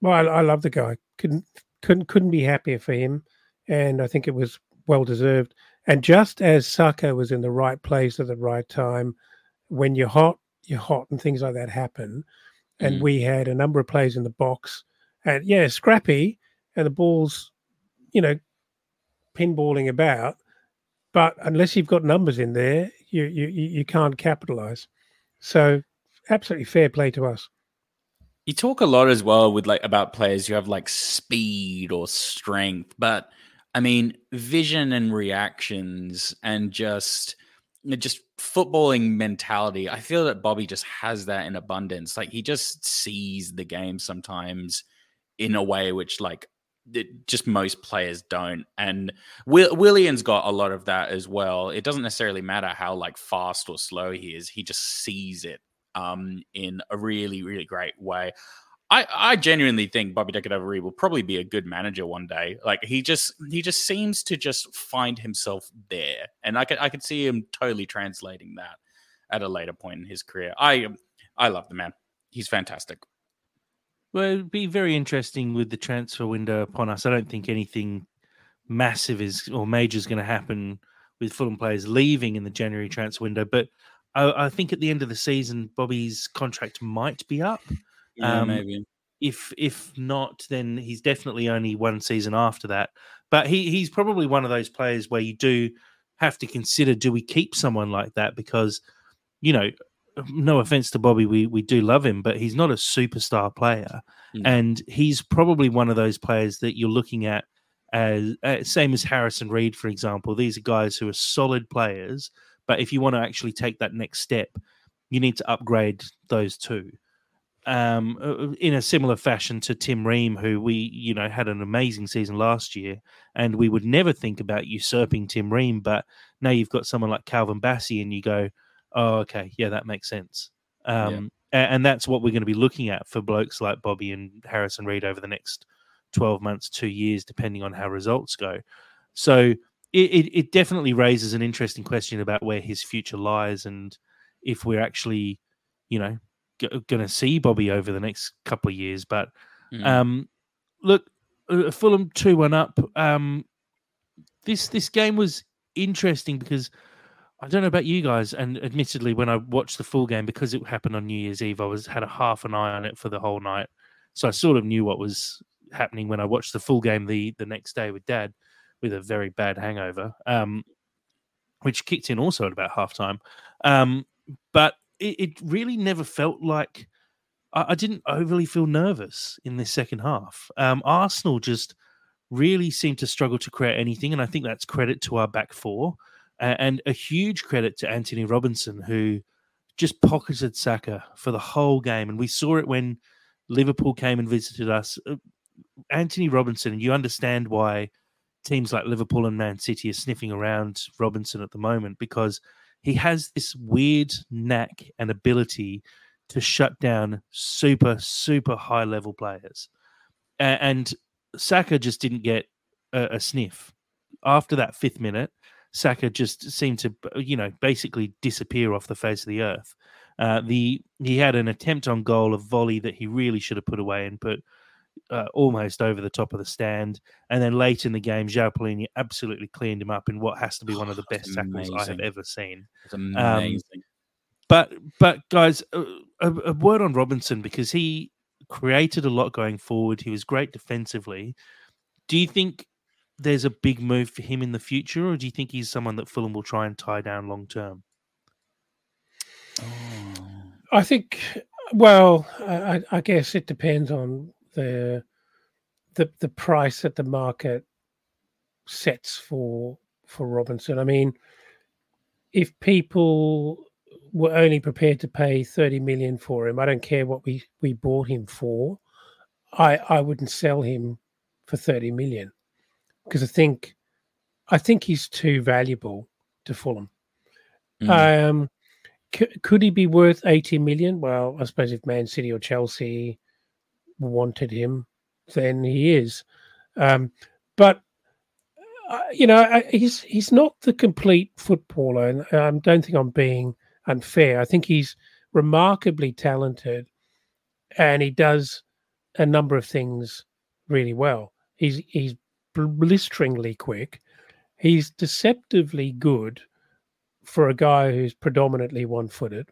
well, I, I love the guy. Couldn't couldn't couldn't be happier for him. And I think it was well deserved. And just as Saka was in the right place at the right time, when you're hot, you're hot, and things like that happen. And mm. we had a number of players in the box, and yeah, scrappy, and the ball's, you know, pinballing about. But unless you've got numbers in there, you you you can't capitalize. So, absolutely fair play to us. You talk a lot as well with like about players who have like speed or strength, but I mean, vision and reactions and just just footballing mentality. I feel that Bobby just has that in abundance. Like he just sees the game sometimes in a way which like it, just most players don't. And Will, Willian's got a lot of that as well. It doesn't necessarily matter how like fast or slow he is. He just sees it um in a really really great way. I, I genuinely think Bobby De Cordova-Reid will probably be a good manager one day. Like he just he just seems to just find himself there, and I could I could see him totally translating that at a later point in his career. I um, I love the man. He's fantastic. Well, it'd be very interesting with the transfer window upon us. I don't think anything massive is or major is going to happen with Fulham players leaving in the January transfer window, but I, I think at the end of the season, Bobby's contract might be up. Yeah, um, maybe. If if not, then he's definitely only one season after that. But he he's probably one of those players where you do have to consider: do we keep someone like that? Because you know, no offense to Bobby, we we do love him, but he's not a superstar player, mm. and he's probably one of those players that you're looking at as uh, same as Harrison Reed, for example. These are guys who are solid players, but if you want to actually take that next step, you need to upgrade those two um, uh, uh, in a similar fashion to Tim Ream, who we, you know, had an amazing season last year, and we would never think about usurping Tim Ream, but now you've got someone like Calvin Bassey, and you go, oh, okay, yeah, that makes sense. Um, yeah. and, that's what we're going to be looking at for blokes like Bobby and Harrison Reed over the next 12 months, two years, depending on how results go. So it, it, it definitely raises an interesting question about where his future lies and if we're actually, you know, going to see Bobby over the next couple of years. But mm. um, look, uh, Fulham two one up. Um, this this game was interesting because I don't know about you guys, and admittedly, when I watched the full game because it happened on New Year's Eve, I was had a half an eye on it for the whole night, so I sort of knew what was happening when I watched the full game the the next day with Dad with a very bad hangover, um, which kicked in also at about halftime. Um, but it, it really never felt like I, I, didn't overly feel nervous in this second half. Um, Arsenal just really seemed to struggle to create anything, and I think that's credit to our back four uh, and a huge credit to Antonee Robinson who just pocketed Saka for the whole game, and we saw it when Liverpool came and visited us. Uh, Antonee Robinson, and you understand why teams like Liverpool and Man City are sniffing around Robinson at the moment because he has this weird knack and ability to shut down super, super high level players. And Saka just didn't get a, a sniff. After that fifth minute, Saka just seemed to, you know, basically disappear off the face of the earth. Uh, the he had an attempt on goal, a volley that he really should have put away and put uh, almost over the top of the stand. And then late in the game, João Palhinha absolutely cleaned him up in what has to be one of the best tackles I have ever seen. It's um, amazing. Um, but but guys, a, a, word on Robinson because he created a lot going forward. He was great defensively. Do you think there's a big move for him in the future, or do you think he's someone that Fulham will try and tie down long term? Oh. I think. Well, I, I, guess it depends on the the the price that the market sets for for Robinson. I mean, if people were only prepared to pay 30 million for him, I don't care what we we bought him for. I I wouldn't sell him for 30 million because I think I think he's too valuable to Fulham. Mm. Um, c- could he be worth 80 million? Well, I suppose if Man City or Chelsea wanted him, then he is. Um, but uh, you know, I, he's he's not the complete footballer, and I don't think I'm being unfair. I think he's remarkably talented, and he does a number of things really well. He's he's blisteringly quick. He's deceptively good for a guy who's predominantly one-footed.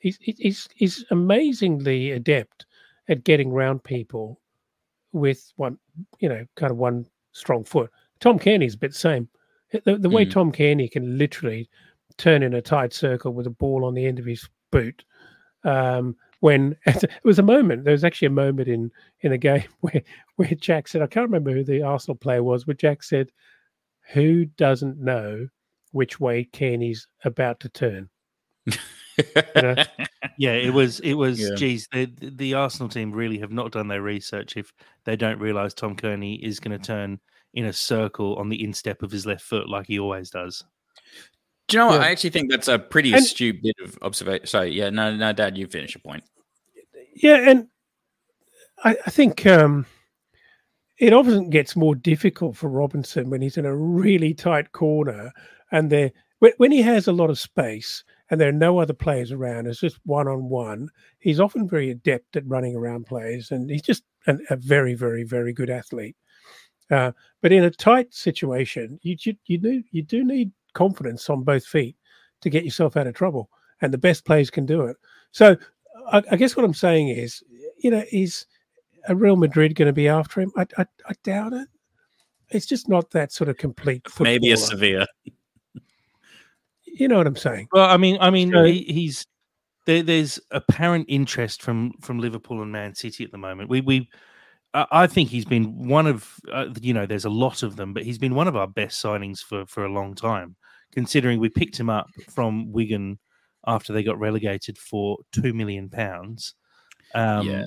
He's he's he's amazingly adept at getting round people with one, you know, kind of one strong foot. Tom Cairney's a bit same. The, the way Mm. Tom Cairney can literally turn in a tight circle with a ball on the end of his boot. Um, when it was a moment, there was actually a moment in in the game where where Jack said, I can't remember who the Arsenal player was, but Jack said, "Who doesn't know which way Cairney's about to turn?" know? Yeah, it was. It was. Yeah. Geez, the the Arsenal team really have not done their research if they don't realise Tom Cairney is going to turn in a circle on the instep of his left foot like he always does. Do you know what? Yeah. I actually think that's a pretty And- astute bit of observation. Sorry, yeah, no, no, Dad, you finish your point. Yeah, and I, I think um, it often gets more difficult for Robinson when he's in a really tight corner, and there when, when he has a lot of space and there are no other players around. It's just one on one. He's often very adept at running around players, and he's just an, a very, very, very good athlete. Uh, but in a tight situation, you you you do you do need confidence on both feet to get yourself out of trouble, and the best players can do it. So, I, I guess what I'm saying is, you know, is a Real Madrid going to be after him? I, I I doubt it. It's just not that sort of complete. Maybe a footballer. Severe. You know what I'm saying? Well, I mean, I mean, So- he, he's there, there's apparent interest from from Liverpool and Man City at the moment. We we. I I think he's been one of, uh, you know, there's a lot of them, but he's been one of our best signings for for a long time. Considering we picked him up from Wigan after they got relegated for two million pounds. Um, Yeah.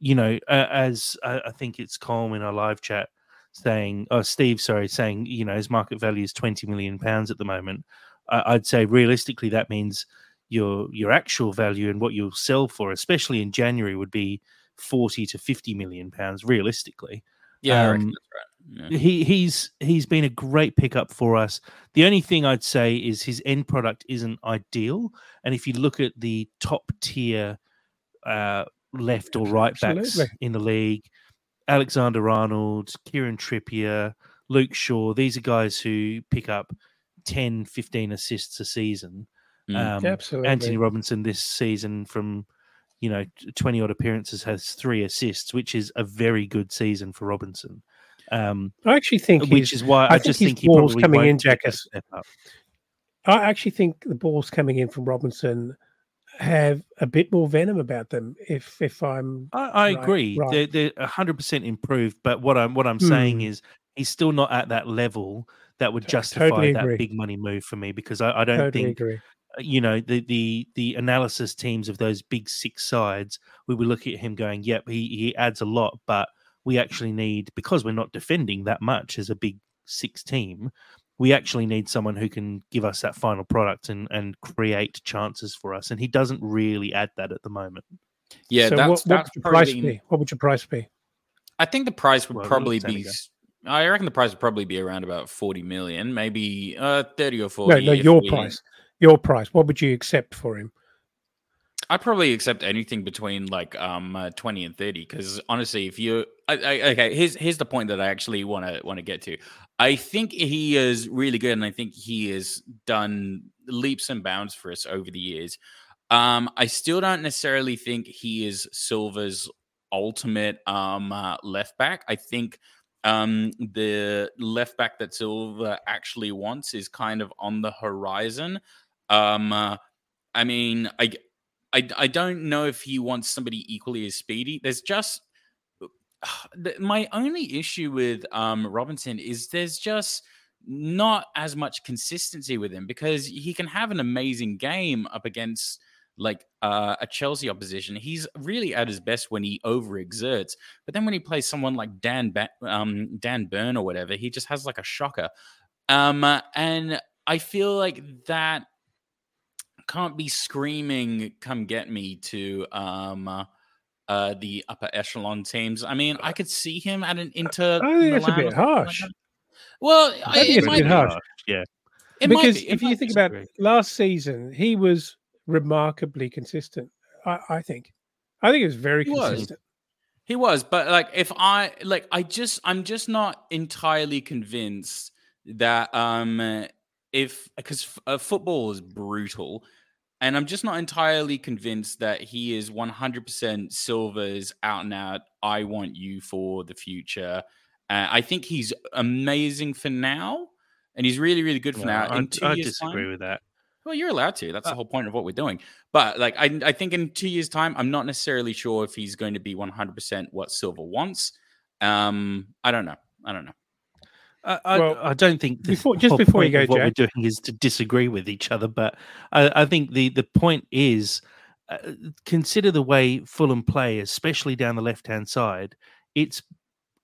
You know, uh, as I, I think it's Colm in our live chat saying, oh, Steve, sorry, saying, you know, his market value is twenty million pounds at the moment. I- I'd say realistically that means your your actual value and what you'll sell for, especially in January, would be forty to fifty million pounds realistically. Yeah, Um, right. Yeah. He he's he's been a great pickup for us. The only thing I'd say is his end product isn't ideal, and if you look at the top tier uh, left or right backs Absolutely. in the league, Alexander Arnold, Kieran Trippier, Luke Shaw, these are guys who pick up 10, 15 assists a season. Mm. Um, Absolutely. Antonee Robinson this season from you know 20 odd appearances has three assists, which is a very good season for Robinson. Um, I actually think which is why I, I think just his think he ball's probably coming won't in, take Jack, that as- step up. I actually think the balls coming in from Robinson have a bit more venom about them. If if I'm I, I Right, agree. right. They're they're hundred percent improved, but what I'm what I'm saying Hmm. is he's still not at that level that would justify totally that big money move for me because I, I don't totally think agree. uh, you know the the the analysis teams of those big six sides we would look at him going yep he, he adds a lot but we actually need because we're not defending that much as a big six team we actually need someone who can give us that final product and and create chances for us and he doesn't really add that at the moment Yeah, so that's, what, what that's would your price probably- be? What would your price be? I think the price would Well, probably be. go. I reckon the price would probably be around about forty million, maybe uh, thirty or forty. No, no, your we- price. Your price. What would you accept for him? I'd probably accept anything between like um uh, twenty and thirty. Because honestly, if you I, I, okay, here's here's the point that I actually want to want to get to. I think he is really good, and I think he has done leaps and bounds for us over the years. Um, I still don't necessarily think he is Silva's ultimate um uh, left back. I think um the left back that Silva actually wants is kind of on the horizon. Um, uh, I mean, I I, I don't know if he wants somebody equally as speedy. There's just my only issue with um, Robinson is there's just not as much consistency with him because he can have an amazing game up against like uh, a Chelsea opposition. He's really at his best when he overexerts, but then when he plays someone like Dan ba- um, Dan Burn or whatever, he just has like a shocker. Um, and I feel like that can't be screaming "Come get me" to um, uh, uh, the upper echelon teams. I mean, I could see him at an Inter. I think it's a bit like harsh. that. Well, I think it it's a bit harsh. Yeah. It might because be. If you think about last season, he was remarkably consistent. I, I think. I think it was very He was. consistent. He was, but like if I like I just I'm just not entirely convinced that um if because f- uh, football is brutal and I'm just not entirely convinced that he is 100% Silva's out and out I want you for the future. Uh, I think he's amazing for now and he's really really good for No, now. I, I disagree time, with that. Well, you're allowed to. That's Uh, the whole point of what we're doing. But like, I, I think in two years' time, I'm not necessarily sure if he's going to be 100% what Silva wants. Um, I don't know. I don't know. I, I, Well, I don't think the before- just whole before you point of go, what we're doing is to disagree with each other, but I, I think the the point is uh, consider the way Fulham play, especially down the left hand side. It's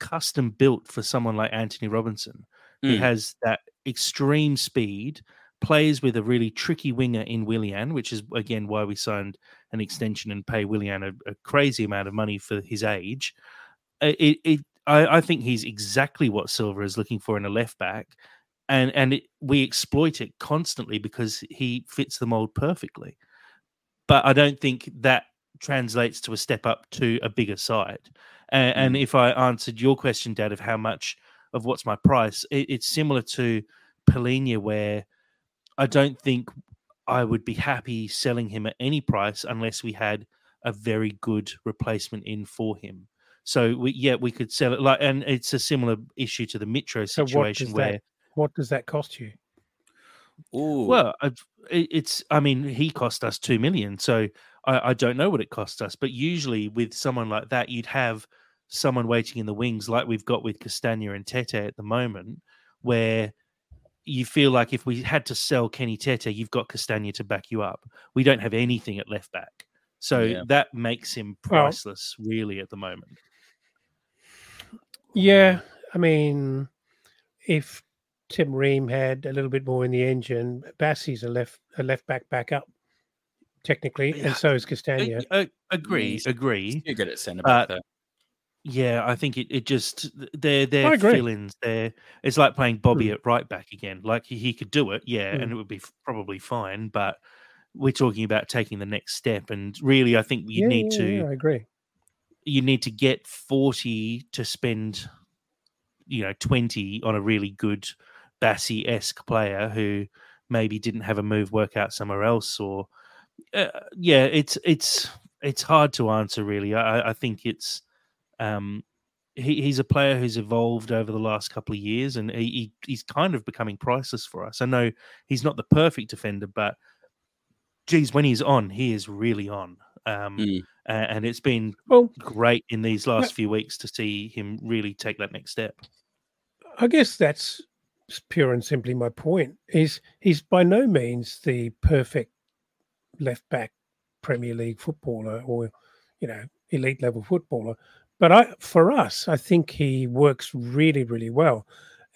custom built for someone like Antonee Robinson, who Mm. has that extreme speed, plays with a really tricky winger in Willian, which is again why we signed an extension and pay Willian a, a crazy amount of money for his age. Uh, It, it, I, I think he's exactly what Silva is looking for in a left back, and and it, we exploit it constantly because he fits the mold perfectly. But I don't think that translates to a step up to a bigger side. And, and if I answered your question, Dad, of how much of what's my price, it, it's similar to Palhinha, where I don't think I would be happy selling him at any price unless we had a very good replacement in for him. So we, yeah, we could sell it like, and it's a similar issue to the Mitro So what situation where, that what does that cost you? Ooh. well, I've, it's, I mean, he cost us two million, so I, I don't know what it cost us, but usually with someone like that, you'd have someone waiting in the wings, like we've got with Castagne and Tete at the moment, where you feel like if we had to sell Kenny Tete, you've got Castagne to back you up. We don't have anything at left back. So Yeah. that makes him Well- priceless, really, at the moment. Yeah, I mean, if Tim Ream had a little bit more in the engine, Bassey's a left a left back backup, technically, Yeah. and so is Uh, Castagne. uh, agree, agree. You're good at centre Uh, back, though. Yeah, I think it, it just they're they're I agree. They're it's like playing Bobby Hmm. at right back again. Like he, he could do it, yeah, and Hmm. it would be f- probably fine. But we're talking about taking the next step, and really, I think you yeah, need yeah, to yeah, I agree. you need to get forty to spend, you know, twenty on a really good Bassey esque player who maybe didn't have a move work out somewhere else, or uh, yeah, it's it's it's hard to answer really. I, I think it's um, he, he's a player who's evolved over the last couple of years, and he, he he's kind of becoming priceless for us. I know he's not the perfect defender, but geez, when he's on, he is really on. Um, Mm. and it's been Well, great in these last few weeks to see him really take that next step. I guess that's pure and simply my point. Is he's by no means the perfect left back Premier League footballer or you know elite level footballer, but I for us, I think he works really really well,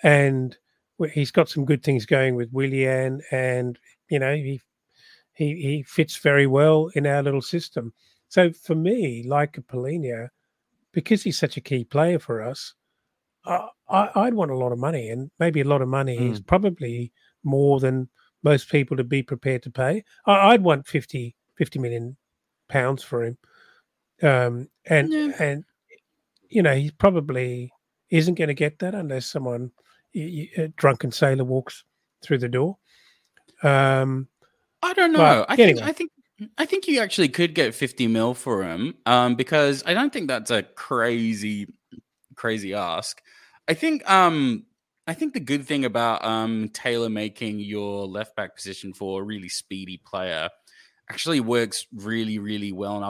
and he's got some good things going with Willian, and you know he he he fits very well in our little system. So for me, like a Palhinha, because he's such a key player for us, I, I, I'd want a lot of money, and maybe a lot of money is probably more than most people to be prepared to pay. I, I'd want 50, 50 million pounds for him, um, and Yeah. and you know he probably isn't going to get that unless someone a drunken sailor walks through the door. Um, I don't know. I think. I think I think you actually could get 50 mil for him. Um, because I don't think that's a crazy, crazy ask. I think um I think the good thing about um tailor making your left back position for a really speedy player actually works really, really well in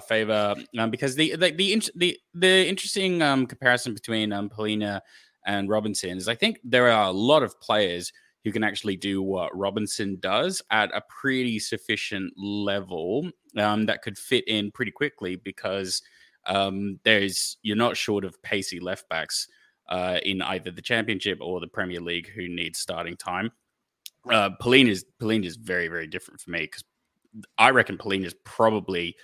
favor. Um, because the the the, the the interesting um comparison between um Palhinha and Robinson is I think there are a lot of players who can actually do what Robinson does at a pretty sufficient level um, that could fit in pretty quickly because um, there's you're not short of pacey left backs uh, in either the Championship or the Premier League who need starting time. Uh, Palhinha is Palhinha is very very different for me because I reckon Palhinha is probably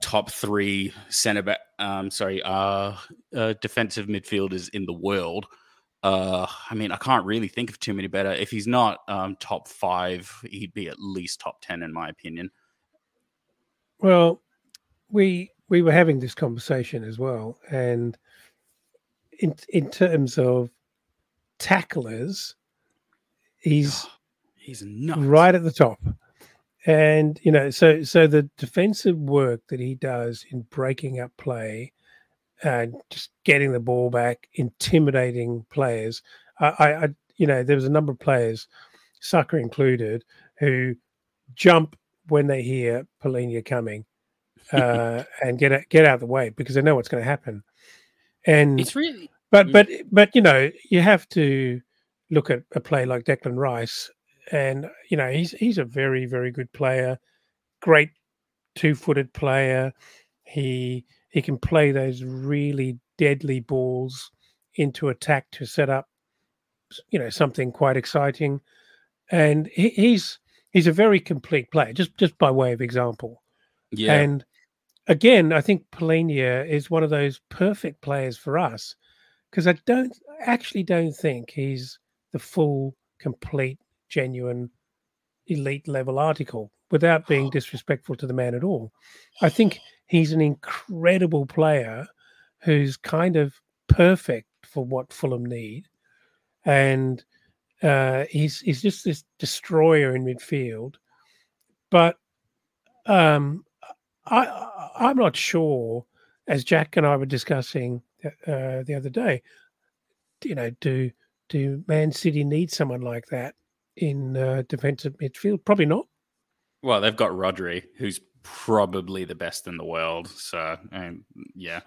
top three centre back. Um, sorry, uh, uh, defensive midfielders in the world. Uh, I mean, I can't really think of too many better. If he's not um, top five, he'd be at least top ten, in my opinion. Well, we we were having this conversation as well, and in in terms of tacklers, he's he's nuts. right at the top. And you know, so so the defensive work that he does in breaking up play and just getting the ball back, intimidating players. I, I, I you know, there was a number of players, Saka included, who jump when they hear Palhinha coming uh, and get out, get out of the way because they know what's going to happen. And It's really but Mm. but but you know you have to look at a play like Declan Rice, and you know he's he's a very very good player, great two-footed player. He he can play those really deadly balls into attack to set up, you know, something quite exciting, and he, he's he's a very complete player. Just just by way of example, yeah. and again, I think Palhinha is one of those perfect players for us because I don't actually don't think he's the full, complete, genuine, elite level article without being disrespectful to the man at all. I think he's an incredible player who's kind of perfect for what Fulham need. And uh, he's he's just this destroyer in midfield. But um, I I'm not sure, as Jack and I were discussing uh, the other day. You know, do do Man City need someone like that in uh, defensive midfield? Probably not. Well, they've got Rodri, who's probably the best in the world. So, um, yeah.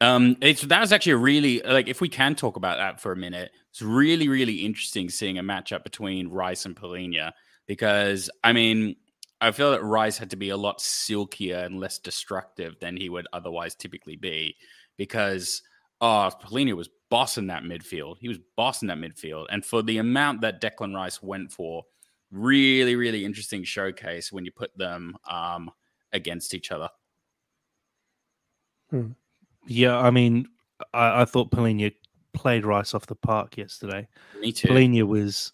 Um, it's that was actually a really like if we can talk about that for a minute, it's really really interesting seeing a matchup between Rice and Palhinha because I mean I feel that Rice had to be a lot silkier and less destructive than he would otherwise typically be because oh Palhinha was bossing that midfield, he was bossing that midfield, and for the amount that Declan Rice went for, really really interesting showcase when you put them um against each other. Yeah, I mean, I, I thought Palhinha played Rice off the park yesterday. Me too. Palhinha was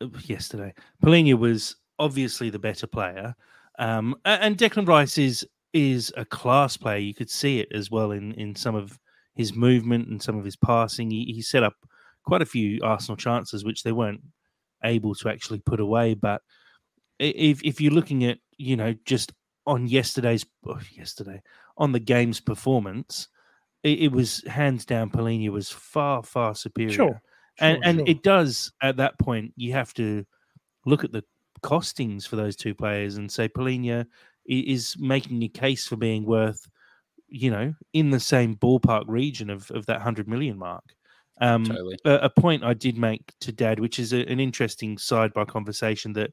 uh, yesterday. Palhinha was obviously the better player, um, and Declan Rice is is a class player. You could see it as well in in some of his movement and some of his passing. He, he set up quite a few Arsenal chances, which they weren't able to actually put away. But if if you're looking at you know just on yesterday's oh, yesterday on the game's performance, it, it was hands down. Palhinha was far far superior Sure. and Sure, and sure. it does at that point you have to look at the costings for those two players and say Palhinha is making a case for being worth you know in the same ballpark region of, of that 100 million mark um Totally. a, a point i did make to dad which is a, an interesting sidebar conversation that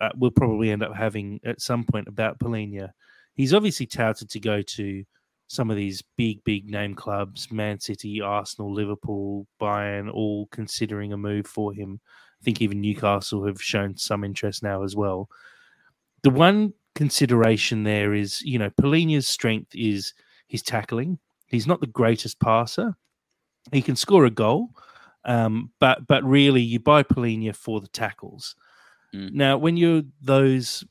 uh, we'll probably end up having at some point about Palhinha. he's obviously touted to go to some of these big, big name clubs, Man City, Arsenal, Liverpool, Bayern, all considering a move for him. I think even Newcastle have shown some interest now as well. The one consideration there is, you know, Palhinha's strength is his tackling. He's not the greatest passer. He can score a goal, um, but but really, you buy Palhinha for the tackles. Mm. Now, when you're those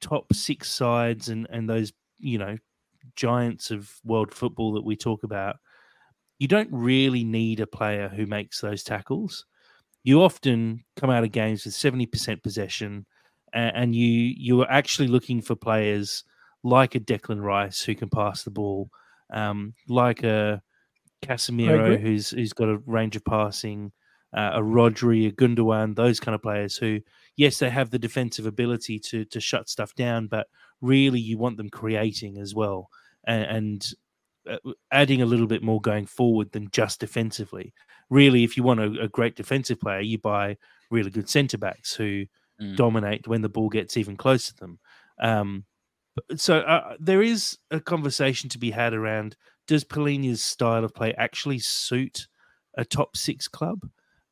top six sides and and those you know giants of world football that we talk about, you don't really need a player who makes those tackles. You often come out of games with seventy percent possession, and, and you you are actually looking for players like a Declan Rice who can pass the ball, um, like a Casemiro who's who's got a range of passing, uh, a Rodri, a Gundogan, those kind of players who, yes, they have the defensive ability to to shut stuff down, but really you want them creating as well and, and uh, adding a little bit more going forward than just defensively. really, if you want a, a great defensive player, you buy really good centre backs who Mm. dominate when the ball gets even close to them. Um, so uh, there is a conversation to be had around does Palhinha's style of play actually suit a top six club?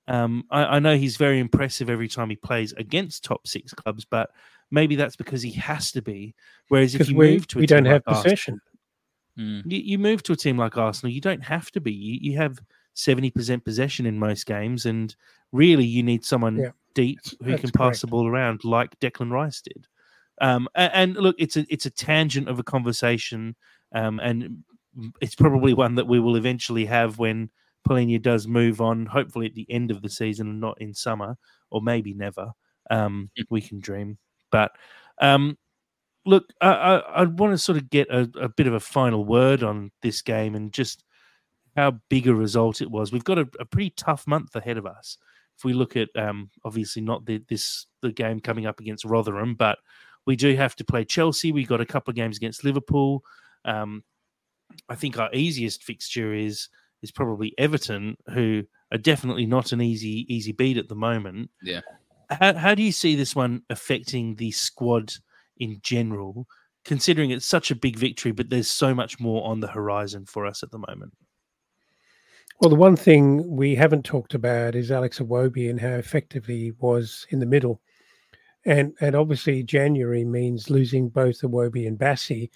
Um, I, I know he's very impressive every time he plays against top six clubs, but maybe that's because he has to be. Whereas if you we, move to a we team don't have like Arsenal- possession. Mm. you, you move to a team like Arsenal, you don't have to be. You, you have seventy percent possession in most games, and really, you need someone Yeah, deep who that's can pass correct. the ball around like Declan Rice did. Um, a- and, look, it's a it's a tangent of a conversation, um, and it's probably one that we will eventually have when Palhinha does move on. Hopefully, at the end of the season, and not in summer, or maybe never. Um, we can dream, but um, look, I, I, I want to sort of get a, a bit of a final word on this game and just how big a result it was. We've got a, a pretty tough month ahead of us. If we look at, um, obviously not the, this the game coming up against Rotherham, but we do have to play Chelsea. We got a couple of games against Liverpool. Um, I think our easiest fixture is is probably Everton, who are definitely not an easy easy beat at the moment. Yeah. How, how do you see this one affecting the squad in general, considering it's such a big victory, but there's so much more on the horizon for us at the moment? Well, the one thing we haven't talked about is Alex Iwobi and how effective he was in the middle. And and obviously January means losing both Iwobi and Bassey.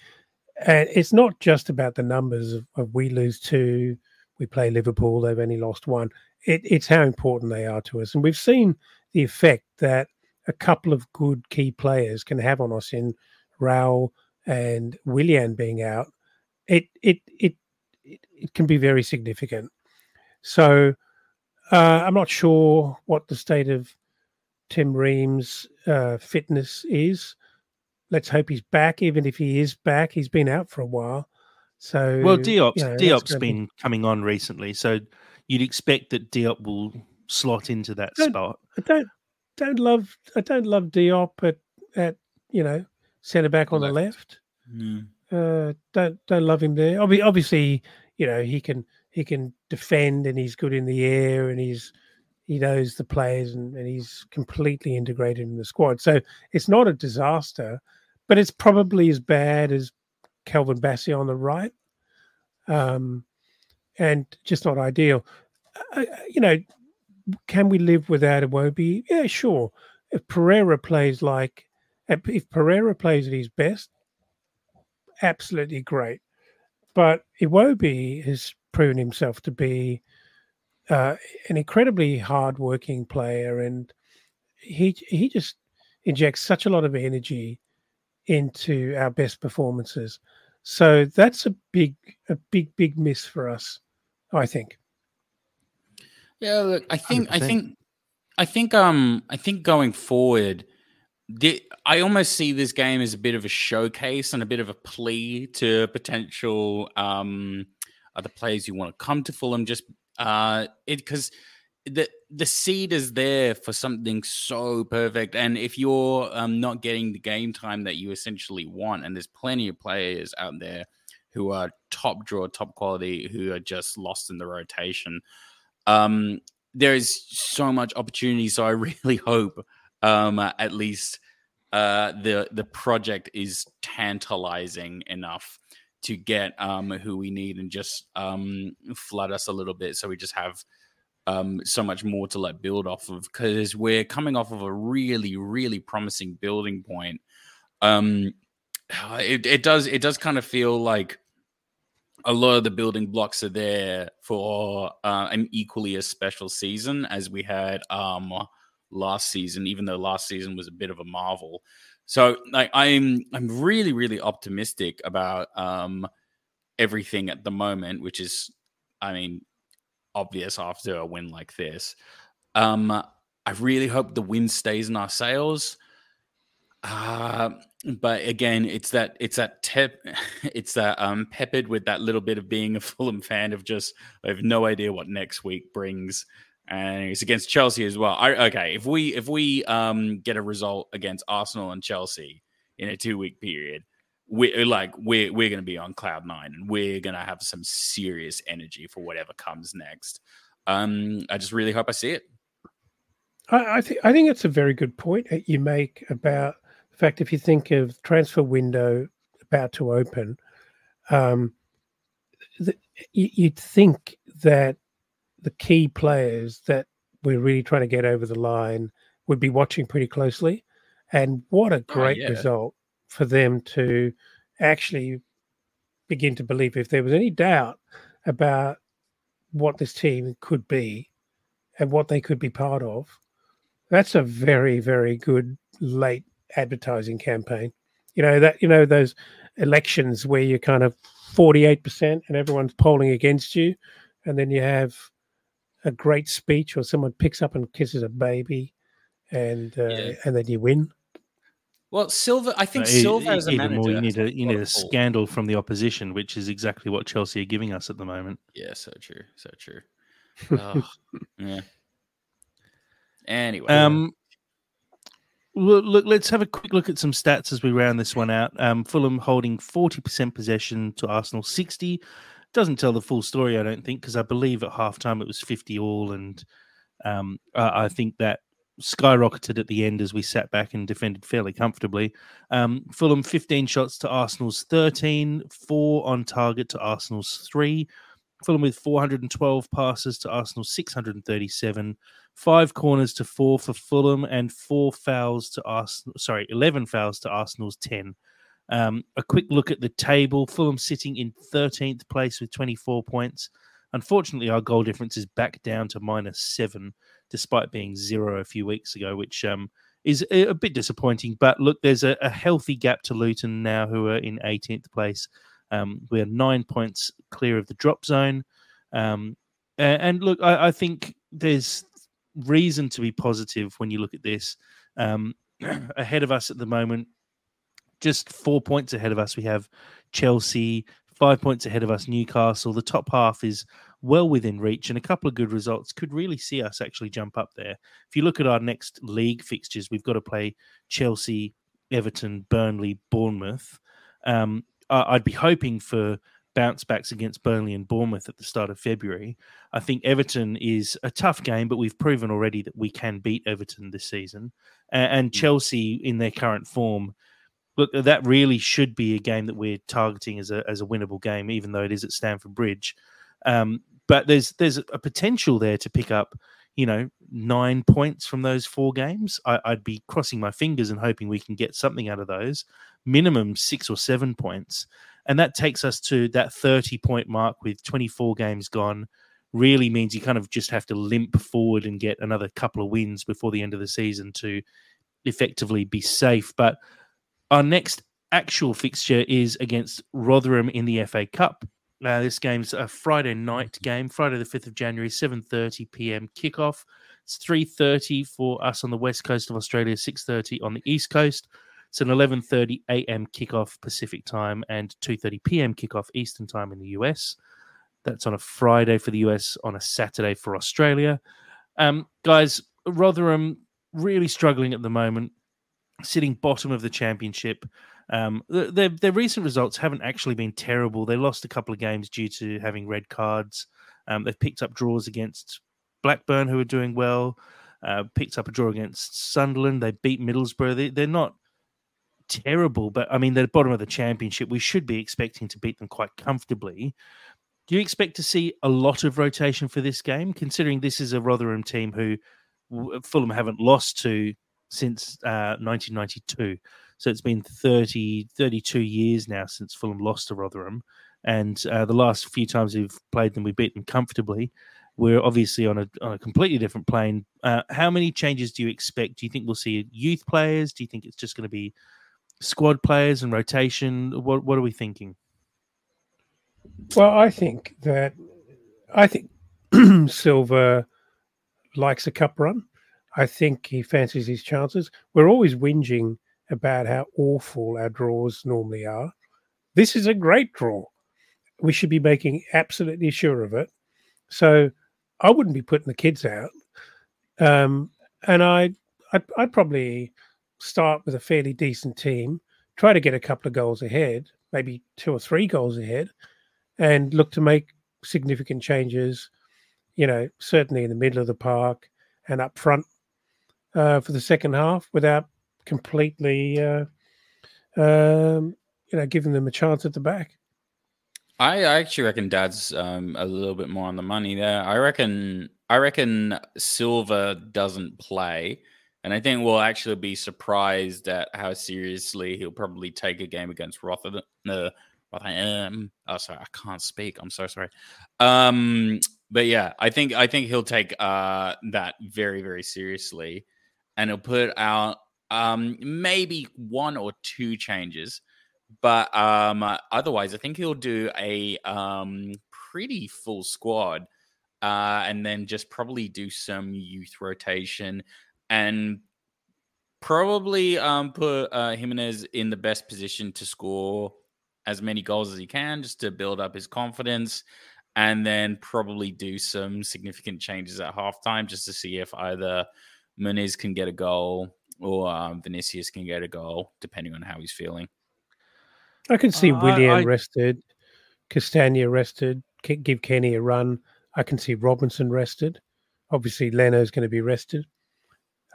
And it's not just about the numbers of, of we lose two, we play Liverpool, they've only lost one. It, it's how important they are to us. And we've seen the effect that a couple of good key players can have on us in Raul and Willian being out. It it it it, it can be very significant. So uh, I'm not sure what the state of Tim Ream's uh, fitness is. Let's hope he's back. Even if he is back, he's been out for a while. So Well, Diop's, you know, that's Diop's gonna be- been coming on recently, so you'd expect that Diop will slot into that Good. spot. I don't don't love I don't love Diop at at you know centre back on the Left. left. Mm. Uh, don't don't love him there. Obvi- Obviously, you know he can he can defend and he's good in the air and he's he knows the players and, and he's completely integrated in the squad. So it's not a disaster, but it's probably as bad as Calvin Bassey on the right, um, and just not ideal. Uh, you know, can we live without Iwobi? Yeah, sure. If Pereira plays like if Pereira plays at his best, absolutely great. But Iwobi has proven himself to be uh, an incredibly hard-working player, and he he just injects such a lot of energy into our best performances. So that's a big a big big miss for us, I think. Yeah, look, I think, I 100%. think, I think, um, I think going forward, the, I almost see this game as a bit of a showcase and a bit of a plea to potential um other players who want to come to Fulham. Just uh, it because the the seed is there for something so perfect, and if you're um not getting the game time that you essentially want, and there's plenty of players out there who are top draw, top quality, who are just lost in the rotation um there is so much opportunity. So i really hope um at least uh the the project is tantalizing enough to get um who we need and just um flood us a little bit so we just have um so much more to like build off of because we're coming off of a really really promising building point. Um it, it does it does kind of feel like a lot of the building blocks are there for uh, an equally as special season as we had um last season even though last season was a bit of a marvel so like i'm i'm really really optimistic about um everything at the moment which is i mean obvious after a win like this. Um i really hope the wind stays in our sails. Uh, but again, it's that it's that tep, it's that um peppered with that little bit of being a Fulham fan of just I have no idea what next week brings, and it's against Chelsea as well. I, okay, if we if we um get a result against Arsenal and Chelsea in a two week period, we like we're we're gonna be on cloud nine, and we're gonna have some serious energy for whatever comes next. um, I just really hope I see it. I, I think I think it's a very good point that you make about the fact if you think of transfer window about to open, um, you'd think that the key players that we're really trying to get over the line would be watching pretty closely. And what a Oh, great yeah. result for them to actually begin to believe if there was any doubt about what this team could be and what they could be part of. That's a very, very good late advertising campaign. You know, that, you know, those elections where you're kind of 48% and everyone's polling against you. And then you have a great speech or someone picks up and kisses a baby and uh, Yeah. and then you win. Well, Silva, I think Silva e- as a even more, you need a you need a scandal from the opposition, which is exactly what Chelsea are giving us at the moment. Yeah, so true, so true. Oh, yeah. Anyway, Um, look, look, let's have a quick look at some stats as we round this one out. Um, Fulham holding 40% possession to Arsenal 60. Doesn't tell the full story, I don't think, because I believe at halftime it was 50 all. And um, I, I think that skyrocketed at the end as we sat back and defended fairly comfortably. Um, Fulham 15 shots to Arsenal's 13, four on target to Arsenal's three. Fulham with 412 passes to Arsenal's 637 five corners to four for Fulham and four fouls to Arsenal. Sorry, 11 fouls to Arsenal's 10. Um, a quick look at the table Fulham sitting in 13th place with 24 points. Unfortunately, our goal difference is back down to minus seven, despite being zero a few weeks ago, which um, is a, bit disappointing. But look, there's a, a healthy gap to Luton now, who are in 18th place. Um, we are nine points clear of the drop zone. Um, and look, I, I think there's reason to be positive when you look at this. Um, ahead of us at the moment, just four points ahead of us, we have Chelsea. Five points ahead of us, Newcastle. The top half is well within reach, and a couple of good results could really see us actually jump up there. If you look at our next league fixtures, we've got to play Chelsea, Everton, Burnley, Bournemouth. Um, I'd be hoping for bounce backs against Burnley and Bournemouth at the start of February. I think Everton is a tough game, but we've proven already that we can beat Everton this season. And, Chelsea, in their current form, look, that really should be a game that we're targeting as a as a winnable game, even though it is at Stamford Bridge. Um, but there's there's a potential there to pick up, you know, nine points from those four games. I, I'd be crossing my fingers and hoping we can get something out of those, minimum six or seven points, and that takes us to that thirty point mark with 24 games gone really means you kind of just have to limp forward and get another couple of wins before the end of the season to effectively be safe. But our next actual fixture is against Rotherham in the FA Cup. Uh, this game's a Friday night game, Friday the 5th of January, 7.30 p.m. kickoff. It's 3.30 for us on the west coast of Australia, 6.30 on the east coast. It's an 11.30 a.m. kickoff Pacific time and 2.30 p.m. kickoff Eastern time in the US. That's on a Friday for the US, on a Saturday for Australia. Um, guys, Rotherham really struggling at the moment, sitting bottom of the championship. Um, their their recent results haven't actually been terrible. They lost a couple of games due to having red cards. Um, they've picked up draws against Blackburn, who are doing well. Uh, picked up a draw against Sunderland. They beat Middlesbrough. They, they're not terrible, but I mean they're bottom of the championship. We should be expecting to beat them quite comfortably. Do you expect to see a lot of rotation for this game, considering this is a Rotherham team who Fulham haven't lost to since uh, 1992? So it's been 30, 32 years now since Fulham lost to Rotherham. And uh, the last few times we've played them, we beat them comfortably. We're obviously on a, on a completely different plane. Uh, how many changes do you expect? Do you think we'll see youth players? Do you think it's just going to be squad players and rotation? What, what are we thinking? Well, I think that I think Silva likes a cup run. I think he fancies his chances. We're always whinging about how awful our draws normally are. This is a great draw. We should be making absolutely sure of it. So I wouldn't be putting the kids out. Um, and I, I'd, I'd probably start with a fairly decent team, try to get a couple of goals ahead, maybe two or three goals ahead, and look to make significant changes, you know, certainly in the middle of the park and up front uh, for the second half without completely, uh, um, you know, giving them a chance at the back. I I actually reckon Dad's um, a little bit more on the money there. I reckon I reckon Silva doesn't play, and I think we'll actually be surprised at how seriously he'll probably take a game against Rotherham. Uh, Rotherham. Oh, sorry, I can't speak. I'm so sorry. Um, but yeah, I think I think he'll take uh, that very very seriously, and he'll put out um, maybe one or two changes but um, otherwise, I think he'll do a um, pretty full squad, uh, and then just probably do some youth rotation, and probably um, put uh, Jimenez in the best position to score as many goals as he can, just to build up his confidence, and then probably do some significant changes at halftime, just to see if either Muniz can get a goal or um, Vinicius can get a goal, depending on how he's feeling. I can see Uh, Willian I- rested, Castagne rested, K- give Kenny a run. I can see Robinson rested. Obviously, Leno's going to be rested.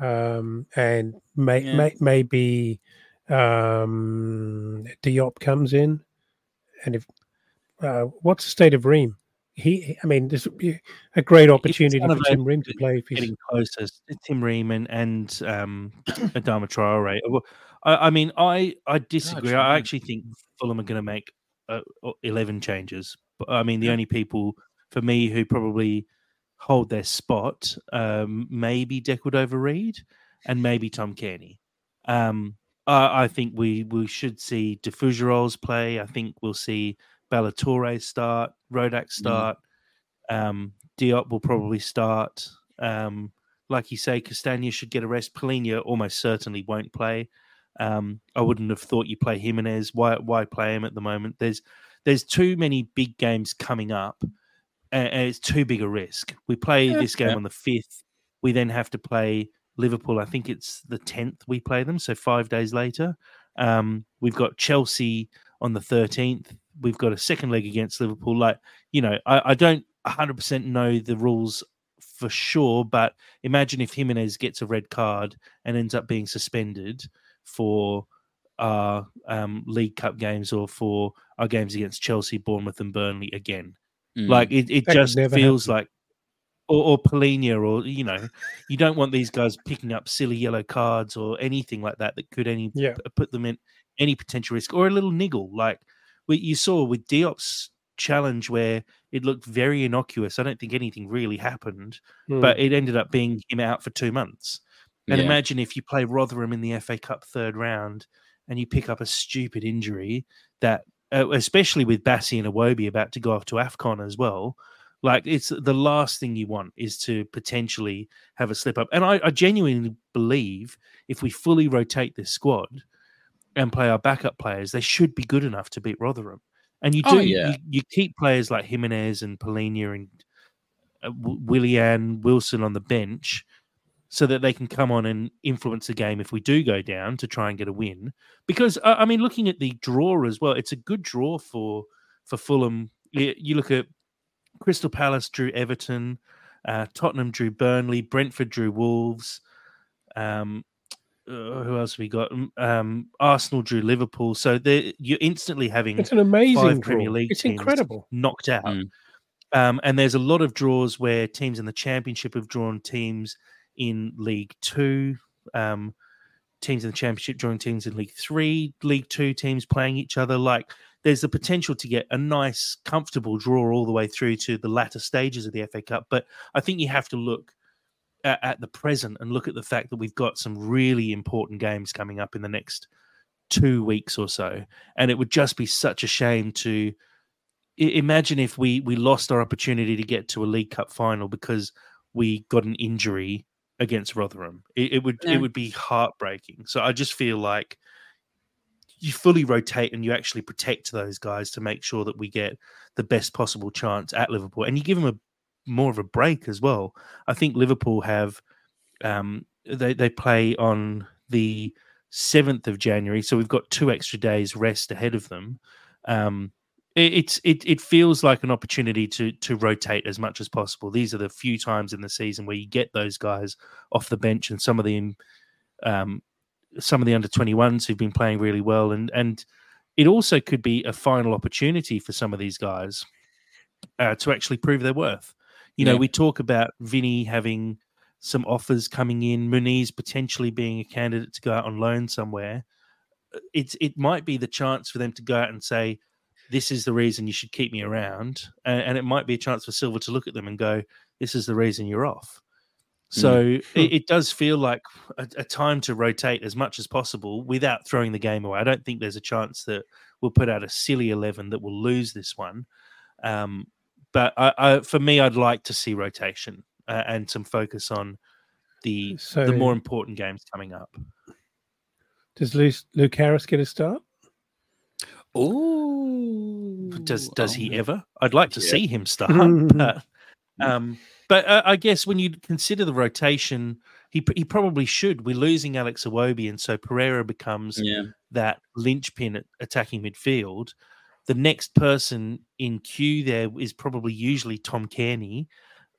Um, and may, Yeah. may, maybe um, Diop comes in. And if uh, what's the state of Ream? He, I mean, this would be a great opportunity for Tim Ream to play. If he's, getting closer. Tim Ream and, and um, Adama Traore. I, I mean, I I disagree. I actually think Fulham are going to make uh, uh, eleven changes. But I mean, the Yeah. only people for me who probably hold their spot, um, maybe De Cordova-Reid and maybe Tom Cairney. Um, I, I think we we should see De Fougerolles play. I think we'll see Ballo-Touré start, Rodak start. Um, Diop will probably start. Um, like you say, Castagne should get a rest. Palhinha almost certainly won't play. Um, I wouldn't have thought you play Jimenez. Why why play him at the moment? There's there's too many big games coming up, and, and it's too big a risk. We play Yeah. this game Yeah. on the fifth. We then have to play Liverpool. I think it's the tenth we play them, so five days later. Um, we've got Chelsea on the thirteenth. We've got a second leg against Liverpool. Like you know, I, I don't 100% know the rules for sure, but imagine if Jimenez gets a red card and ends up being suspended for our um, League Cup games or for our games against Chelsea, Bournemouth, and Burnley again. Mm. Like it, it That just feels happen. like, or, or Palhinha, or you know, you don't want these guys picking up silly yellow cards or anything like that that could any yeah, p- put them in any potential risk or a little niggle like we, you saw with Diop's challenge where it looked very innocuous. I don't think anything really happened, Mm. but it ended up being him out for two months. And Yeah. imagine if you play Rotherham in the FA Cup third round and you pick up a stupid injury that, uh, especially with Bassey and Iwobi about to go off to AFCON as well, like it's the last thing you want is to potentially have a slip up. And I, I genuinely believe if we fully rotate this squad and play our backup players, they should be good enough to beat Rotherham. And you do, Oh, yeah. you, you keep players like Jimenez and Palhinha and uh, W- Willian Wilson on the bench so that they can come on and influence the game if we do go down to try and get a win. Because uh, I mean, looking at the draw as well, it's a good draw for for Fulham. You, you look at Crystal Palace drew Everton, uh, Tottenham drew Burnley, Brentford drew Wolves. Um, uh, who else have we got? Um, Um, Arsenal drew Liverpool. So they you're instantly having it's an amazing five draw. Premier League It's teams incredible. knocked out. Mm. Um, and there's a lot of draws where teams in the championship have drawn teams in League Two, um, teams in the championship drawing teams in League Three, League Two teams playing each other. Like there's the potential to get a nice, comfortable draw all the way through to the latter stages of the FA Cup. But I think you have to look at, at the present and look at the fact that we've got some really important games coming up in the next two weeks or so, and it would just be such a shame to imagine if we we lost our opportunity to get to a League Cup final because we got an injury against Rotherham. It, it would Yeah. it would be heartbreaking. So I just feel like you fully rotate and you actually protect those guys to make sure that we get the best possible chance at Liverpool, and you give them a more of a break as well. I think Liverpool have um, they they play on the seventh of January, so we've got two extra days rest ahead of them. Um, it, it's it it feels like an opportunity to to rotate as much as possible. These are the few times in the season where you get those guys off the bench, and some of the um, some of the under twenty ones who've been playing really well, and and it also could be a final opportunity for some of these guys uh, to actually prove their worth. You know, Yeah. we talk about Vinny having some offers coming in, Muniz potentially being a candidate to go out on loan somewhere. Uh, It's it might be the chance for them to go out and say, "This is the reason you should keep me around," and, and it might be a chance for Silva to look at them and go, "This is the reason you're off." So it, it does feel like a, a time to rotate as much as possible without throwing the game away. I don't think there's a chance that we'll put out a silly eleven that will lose this one. Um, but I, I, for me, I'd like to see rotation uh, and some focus on the So the more important games coming up. does Luke, Luke Harris get a start? Ooh. Does does Oh, he yeah. ever? I'd like to Yeah. see him start, but um, but uh, I guess when you consider the rotation, he he probably should. We're losing Alex Iwobi, and so Pereira becomes Yeah. that linchpin at attacking midfield. The next person in queue there is probably usually Tom Cairney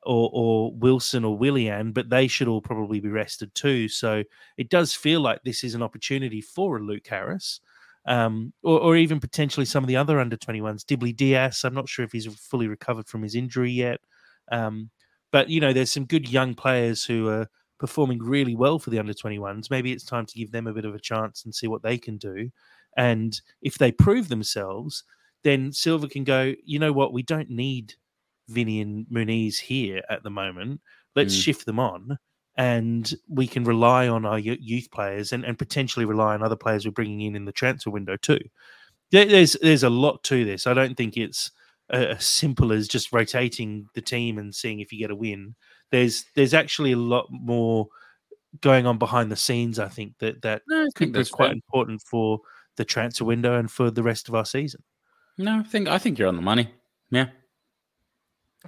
or, or Wilson or Willian, but they should all probably be rested too. So it does feel like this is an opportunity for a Luke Harris. Um, or, or even potentially some of the other under 21s. Dibley-Dias, I'm not sure if he's fully recovered from his injury yet. Um, but, you know, there's some good young players who are performing really well for the under 21s. Maybe it's time to give them a bit of a chance and see what they can do. And if they prove themselves, then Silva can go, you know what, we don't need Vinny and Muniz here at the moment. Let's Mm. shift them on and we can rely on our youth players and, and potentially rely on other players we're bringing in in the transfer window too. There's there's a lot to this. I don't think it's uh, as simple as just rotating the team and seeing if you get a win. There's there's actually a lot more going on behind the scenes. I think that that No, I think that's quite fair. important for the transfer window and for the rest of our season. No, I think I think you're on the money. Yeah.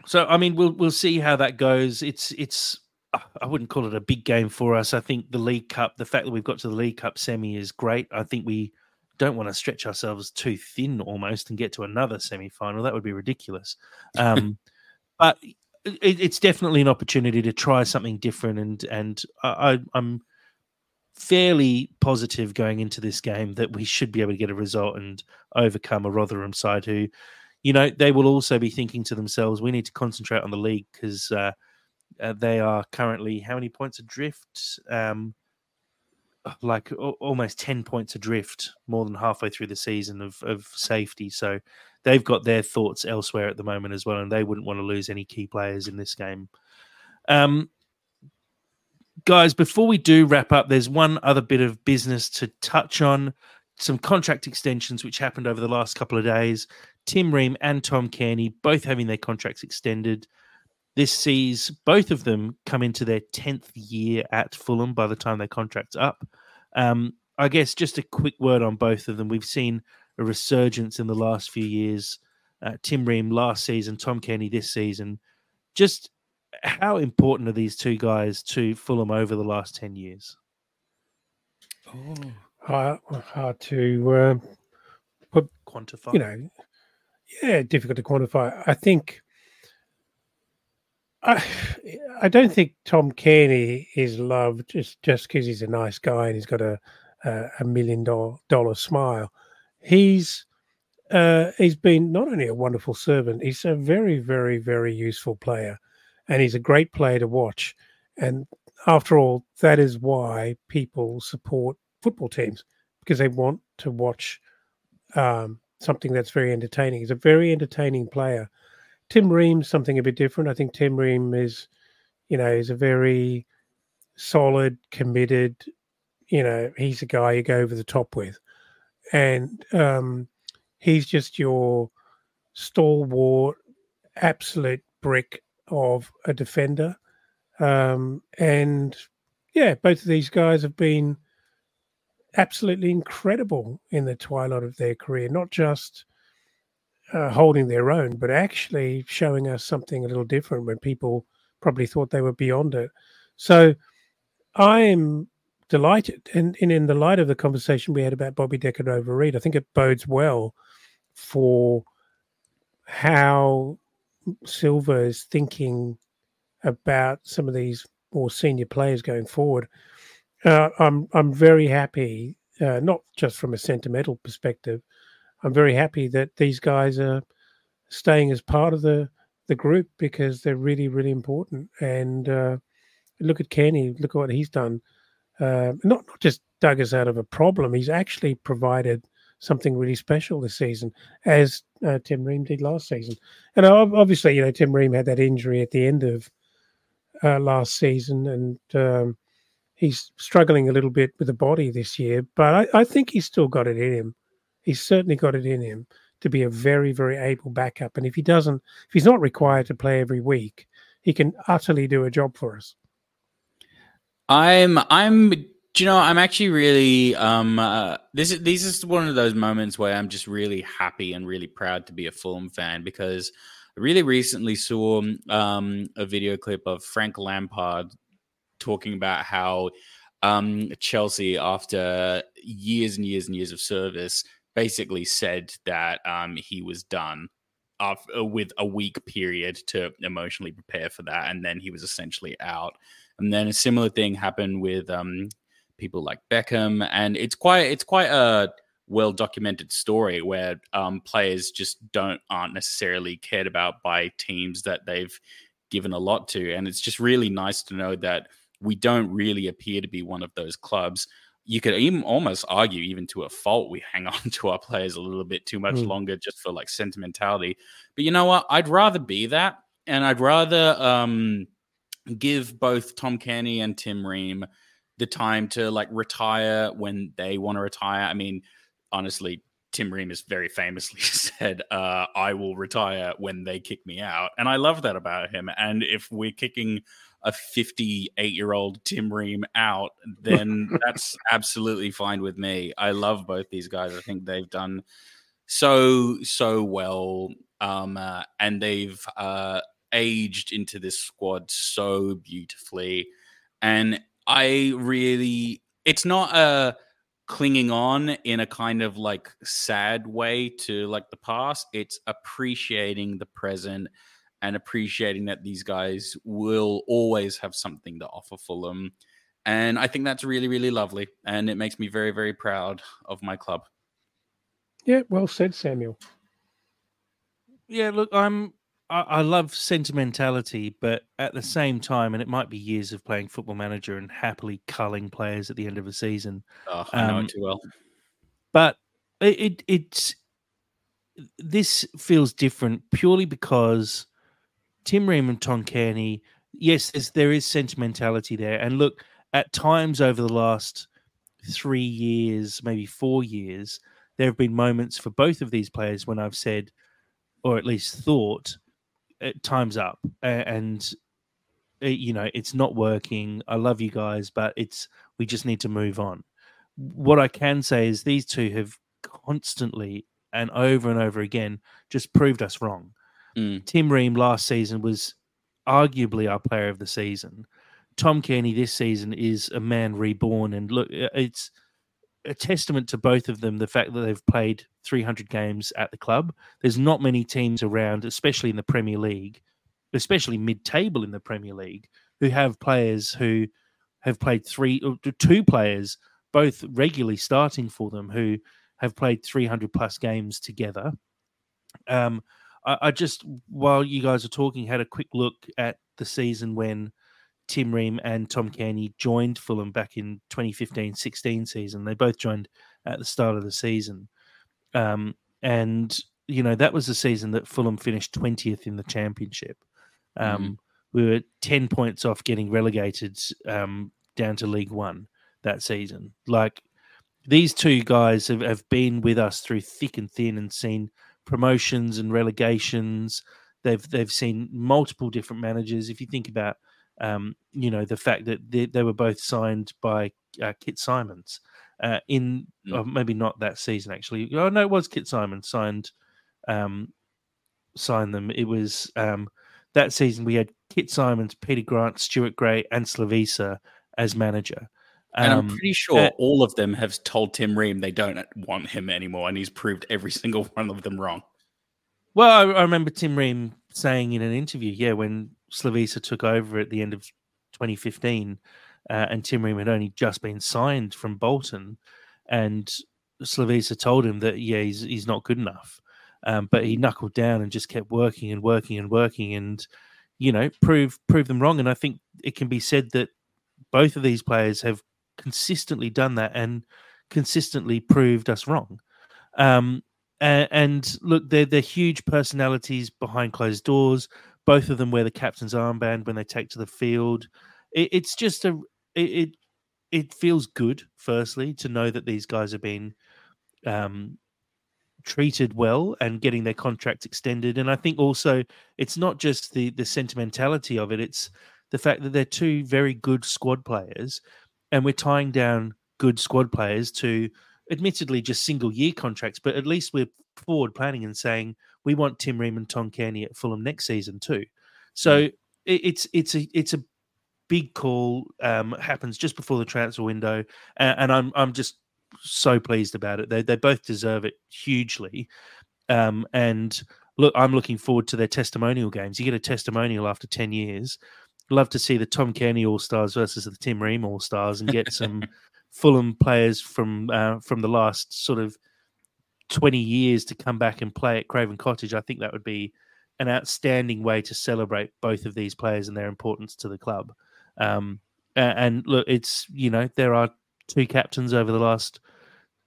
So I mean, we'll we'll see how that goes. It's it's I wouldn't call it a big game for us. I think the League Cup, the fact that we've got to the League Cup semi is great. I think we don't want to stretch ourselves too thin almost and get to another semi final. That would be ridiculous. Um, but it, it's definitely an opportunity to try something different, and and I, I, I'm fairly positive going into this game that we should be able to get a result and overcome a Rotherham side who you know, they will also be thinking to themselves, we need to concentrate on the league because uh, uh, they are currently how many points adrift? Um, like a- almost 10 points adrift, more than halfway through the season of, of safety. So they've got their thoughts elsewhere at the moment as well, and they wouldn't want to lose any key players in this game. Um, guys, before we do wrap up, there's one other bit of business to touch on some contract extensions which happened over the last couple of days. Tim Ream and Tom Cairney both having their contracts extended. This sees both of them come into their 10th year at Fulham by the time their contract's up. Um, I guess just a quick word on both of them. We've seen a resurgence in the last few years. Uh, Tim Ream last season, Tom Cairney this season. Just how important are these two guys to Fulham over the last 10 years? Hard, hard to, uh, Quantify. you know, yeah, difficult to quantify. I think. I, I don't think Tom Cairney is loved just just because he's a nice guy and he's got a a, a million dollar dollar smile. He's uh, he's been not only a wonderful servant, he's a very very very useful player, and he's a great player to watch. And after all, that is why people support football teams because they want to watch um, something that's very entertaining. He's a very entertaining player. Tim Ream's something a bit different. I think Tim Ream is, you know, is a very solid, committed. You know, he's a guy you go over the top with, and um, he's just your stalwart, absolute brick of a defender. Um, and yeah, both of these guys have been absolutely incredible in the twilight of their career, not just uh, holding their own, but actually showing us something a little different when people probably thought they were beyond it. So I am delighted. And, and in the light of the conversation we had about Bobby De Cordova-Reid, I think it bodes well for how Silva is thinking about some of these more senior players going forward. Uh, I'm I'm very happy, uh, not just from a sentimental perspective. I'm very happy that these guys are staying as part of the the group because they're really really important. And uh, look at Kenny, look at what he's done. Uh, not not just dug us out of a problem. He's actually provided something really special this season, as uh, Tim Ream did last season. And obviously, you know, Tim Ream had that injury at the end of uh, last season, and um, he's struggling a little bit with the body this year. But I, I, think he's still got it in him. He's certainly got it in him to be a very, very able backup. And if he doesn't, if he's not required to play every week, he can utterly do a job for us. I'm I'm do you know i'm actually really um uh, this is this is one of those moments where i'm just really happy and really proud to be a fulham fan because i really recently saw um a video clip of frank lampard talking about how um chelsea after years and years and years of service basically said that um he was done after, with a week period to emotionally prepare for that and then he was essentially out. And then a similar thing happened with um, people like Beckham, and it's quite it's quite a well documented story where um, players just don't aren't necessarily cared about by teams that they've given a lot to, and it's just really nice to know that we don't really appear to be one of those clubs. You could even almost argue, even to a fault, we hang on to our players a little bit too much mm. longer just for like sentimentality. But you know what? I'd rather be that, and I'd rather um, give both Tom Cairney and Tim Ream the time to like retire when they want to retire. I mean, honestly, Tim Ream very famously said, uh, I will retire when they kick me out. And I love that about him. And if we're kicking a 58 year old Tim Ream out, then that's absolutely fine with me. I love both these guys. I think they've done so, so well. Um, uh, and they've uh, aged into this squad so beautifully. And I really, it's not a clinging on in a kind of like sad way to like the past. It's appreciating the present and appreciating that these guys will always have something to offer Fulham. And I think that's really, really lovely. And it makes me very, very proud of my club. Yeah, well said, Samuel. Yeah, look, I'm I, I love sentimentality, but at the same time, and it might be years of playing Football Manager and happily culling players at the end of a season. Oh, I know um, it too well. But it, it it's this feels different purely because Tim Ream and Tom Cairney, yes, there is sentimentality there. And look, at times over the last three years, maybe four years, there have been moments for both of these players when I've said, or at least thought, time's up and you know it's not working. I love you guys but it's we just need to move on. What i can say is these two have constantly and over and over again just proved us wrong. Mm. tim ream last season was arguably our player of the season. Tom Cairney this season is a man reborn and look it's a testament to both of them the fact that they've played 300 games at the club. There's not many teams around, especially in the Premier League, especially mid-table in the Premier League, who have players who have played three, two players, both regularly starting for them, who have played 300 plus games together. Um, I, I just, while you guys are talking, had a quick look at the season when Tim Ream and Tom Cairney joined Fulham back in 2015-16 season. They both joined at the start of the season. Um, and, you know, that was the season that Fulham finished 20th in the championship. Um, mm. We were 10 points off getting relegated um, down to League One that season. Like, these two guys have, have been with us through thick and thin and seen promotions and relegations. They've they've seen multiple different managers. If you think about um, you know, the fact that they, they were both signed by uh, Kit Symons uh, in mm. maybe not that season actually. Oh no, it was Kit Symons signed um, signed them. It was um, that season we had Kit Symons, Peter Grant, Stuart Gray, and Slavisa as manager. and I'm um, pretty sure uh, all of them have told Tim Ream they don't want him anymore, and he's proved every single one of them wrong. Well, I, I remember Tim Ream saying in an interview, yeah, when Slavisa took over at the end of 2015, uh, and Tim Ream had only just been signed from Bolton, and Slavisa told him that yeah, he's he's not good enough, um, but he knuckled down and just kept working and working and working, and you know, prove prove them wrong. And I think it can be said that both of these players have consistently done that and consistently proved us wrong. Um, and, and look, they're they're huge personalities behind closed doors. Both of them wear the captain's armband when they take to the field. It, it's just a it, it, it feels good. Firstly, to know that these guys have been um, treated well and getting their contracts extended. And I think also it's not just the the sentimentality of it; it's the fact that they're two very good squad players, and we're tying down good squad players to admittedly just single year contracts, but at least we're forward planning and saying we want Tim Ream and Tom Cairney at Fulham next season too. So mm. it, it's it's a it's a big call um, happens just before the transfer window, and, and, I'm I'm just so pleased about it. They they both deserve it hugely, um, and look, I'm looking forward to their testimonial games. You get a testimonial after ten years. Love to see the Tom Cairney All Stars versus the Tim Ream All Stars and get some Fulham players from uh, from the last sort of twenty years to come back and play at Craven Cottage. I think that would be an outstanding way to celebrate both of these players and their importance to the club. Um, and look, it's you know there are two captains over the last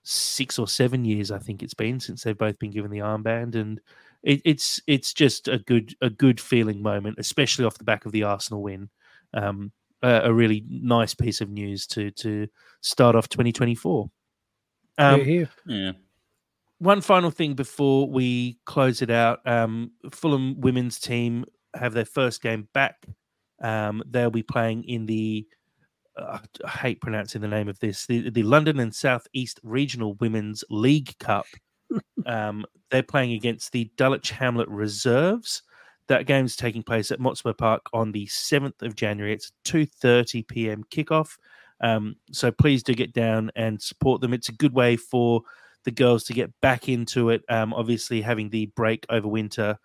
six or seven years. I think it's been since they've both been given the armband, and it, it's it's just a good a good feeling moment, especially off the back of the Arsenal win. Um, a, a, really nice piece of news to to start off 2024. Um, yeah, yeah. One final thing before we close it out: um, Fulham women's team have their first game back. Um, they'll be playing in the uh, I hate pronouncing the name of this the, the London and South East Regional Women's League Cup. um, they're playing against the Dulwich Hamlet Reserves. That game's taking place at Motspur Park on the 7th of January. It's 2:30 p.m. kickoff. Um, so please do get down and support them. It's a good way for the girls to get back into it. Um, obviously, having the break over winter,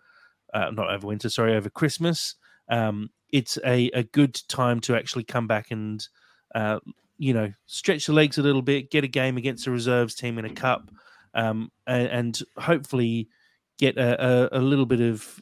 uh, not over winter, sorry, over Christmas. Um, it's a, a good time to actually come back and uh, you know stretch the legs a little bit, get a game against the reserves team in a cup, um, and, and, hopefully get a, a, a, little bit of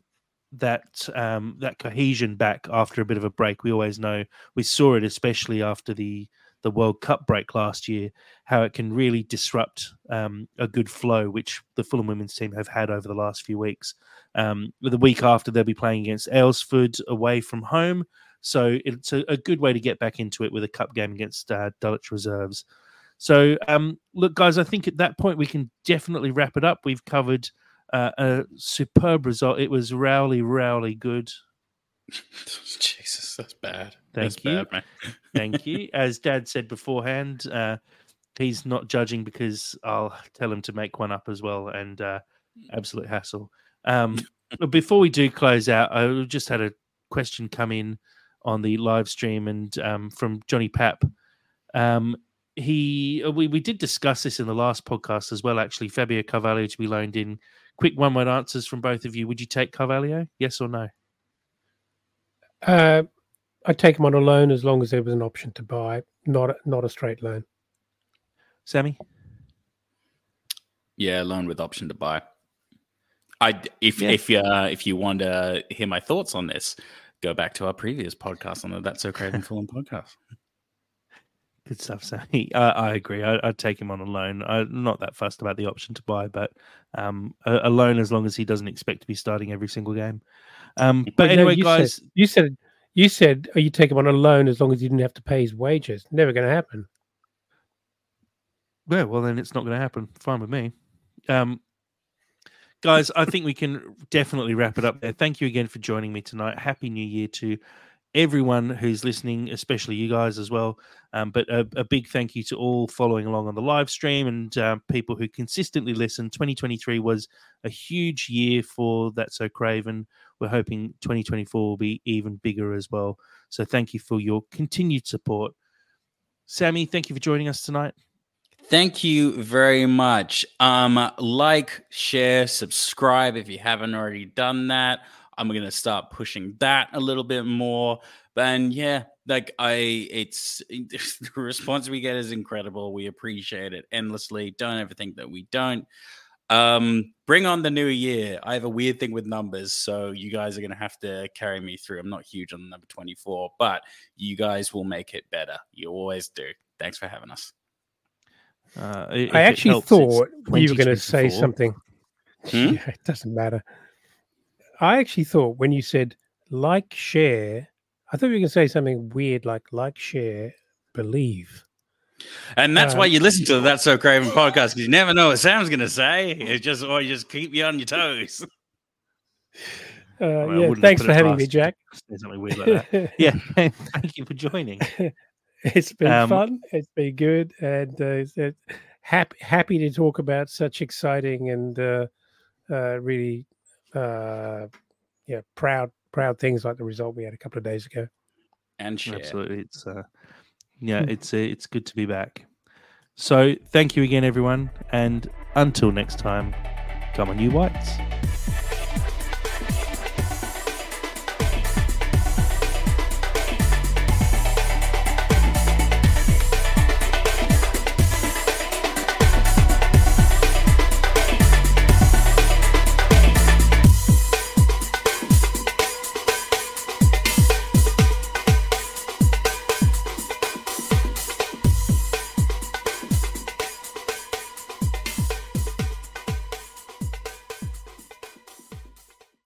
that um, that cohesion back after a bit of a break. We always know we saw it, especially after the the World Cup break last year, how it can really disrupt um, a good flow, which the Fulham women's team have had over the last few weeks. Um, the week after, they'll be playing against Aylesford away from home. So it's a, a, good way to get back into it with a cup game against uh, Dulwich Reserves. So, um, look, guys, I think at that point we can definitely wrap it up. We've covered uh, a superb result. It was Raul'y, Raul'y good. Jesus, that's bad. Thank that's you. Bad, Thank you. As Dad said beforehand, uh, he's not judging because I'll tell him to make one up as well, and uh, absolute hassle. Um, before we do close out, I just had a question come in on the live stream and um, from Johnny Pap. Um, he uh, we, we did discuss this in the last podcast as well. Actually, Fabio Carvalho to be loaned in. Quick one word answers from both of you. Would you take Carvalho? Yes or no? Uh, I'd take him on a loan as long as there was an option to buy, not a, not a straight loan. Sammy? Yeah, loan with option to buy. I if yeah. if uh, if you want to hear my thoughts on this, go back to our previous podcast on the That's So Craven Fulham podcast. Good stuff, Sammy. I, I agree. I, would take him on a loan. I'm not that fussed about the option to buy, but um, a, a, loan as long as he doesn't expect to be starting every single game. Um, but anyway, you guys, said, you said you said oh, you take him on a loan as long as you didn't have to pay his wages. Never going to happen. Yeah, well then it's not going to happen. Fine with me. Um, guys, I think we can definitely wrap it up there. Thank you again for joining me tonight. Happy New Year to everyone who's listening, especially you guys as well. Um, but a, a, big thank you to all following along on the live stream and uh, people who consistently listen. 2023 was a huge year for That So Craven. We're hoping 2024 will be even bigger as well. So thank you for your continued support. Sammy, thank you for joining us tonight. Thank you very much. Um, like, share, subscribe if you haven't already done that. I'm gonna start pushing that a little bit more. Then yeah, like I it's the response we get is incredible. We appreciate it endlessly. Don't ever think that we don't. Um, bring on the new year. I have a weird thing with numbers, so you guys are gonna have to carry me through. I'm not huge on number 24, but you guys will make it better. You always do. Thanks for having us. Uh, I actually helps, thought you were going to say something. Hmm? Yeah, it doesn't matter. I actually thought when you said like, share, I thought you were going to say something weird like like, share, believe. And that's Uh, why you listen to the That's So Craven podcast because you never know what Sam's going to say. It's just, or you just keep you on your toes. Uh, I yeah, thanks for having me, Jack. something weird like that. Yeah, thank you for joining. it's been Um, fun. It's been good, and uh, happy happy to talk about such exciting and uh, uh, really, uh, yeah, proud proud things like the result we had a couple of days ago. And share. Absolutely, it's uh, yeah, Hmm. it's uh, it's good to be back. So thank you again, everyone, and until next time, come on, you whites.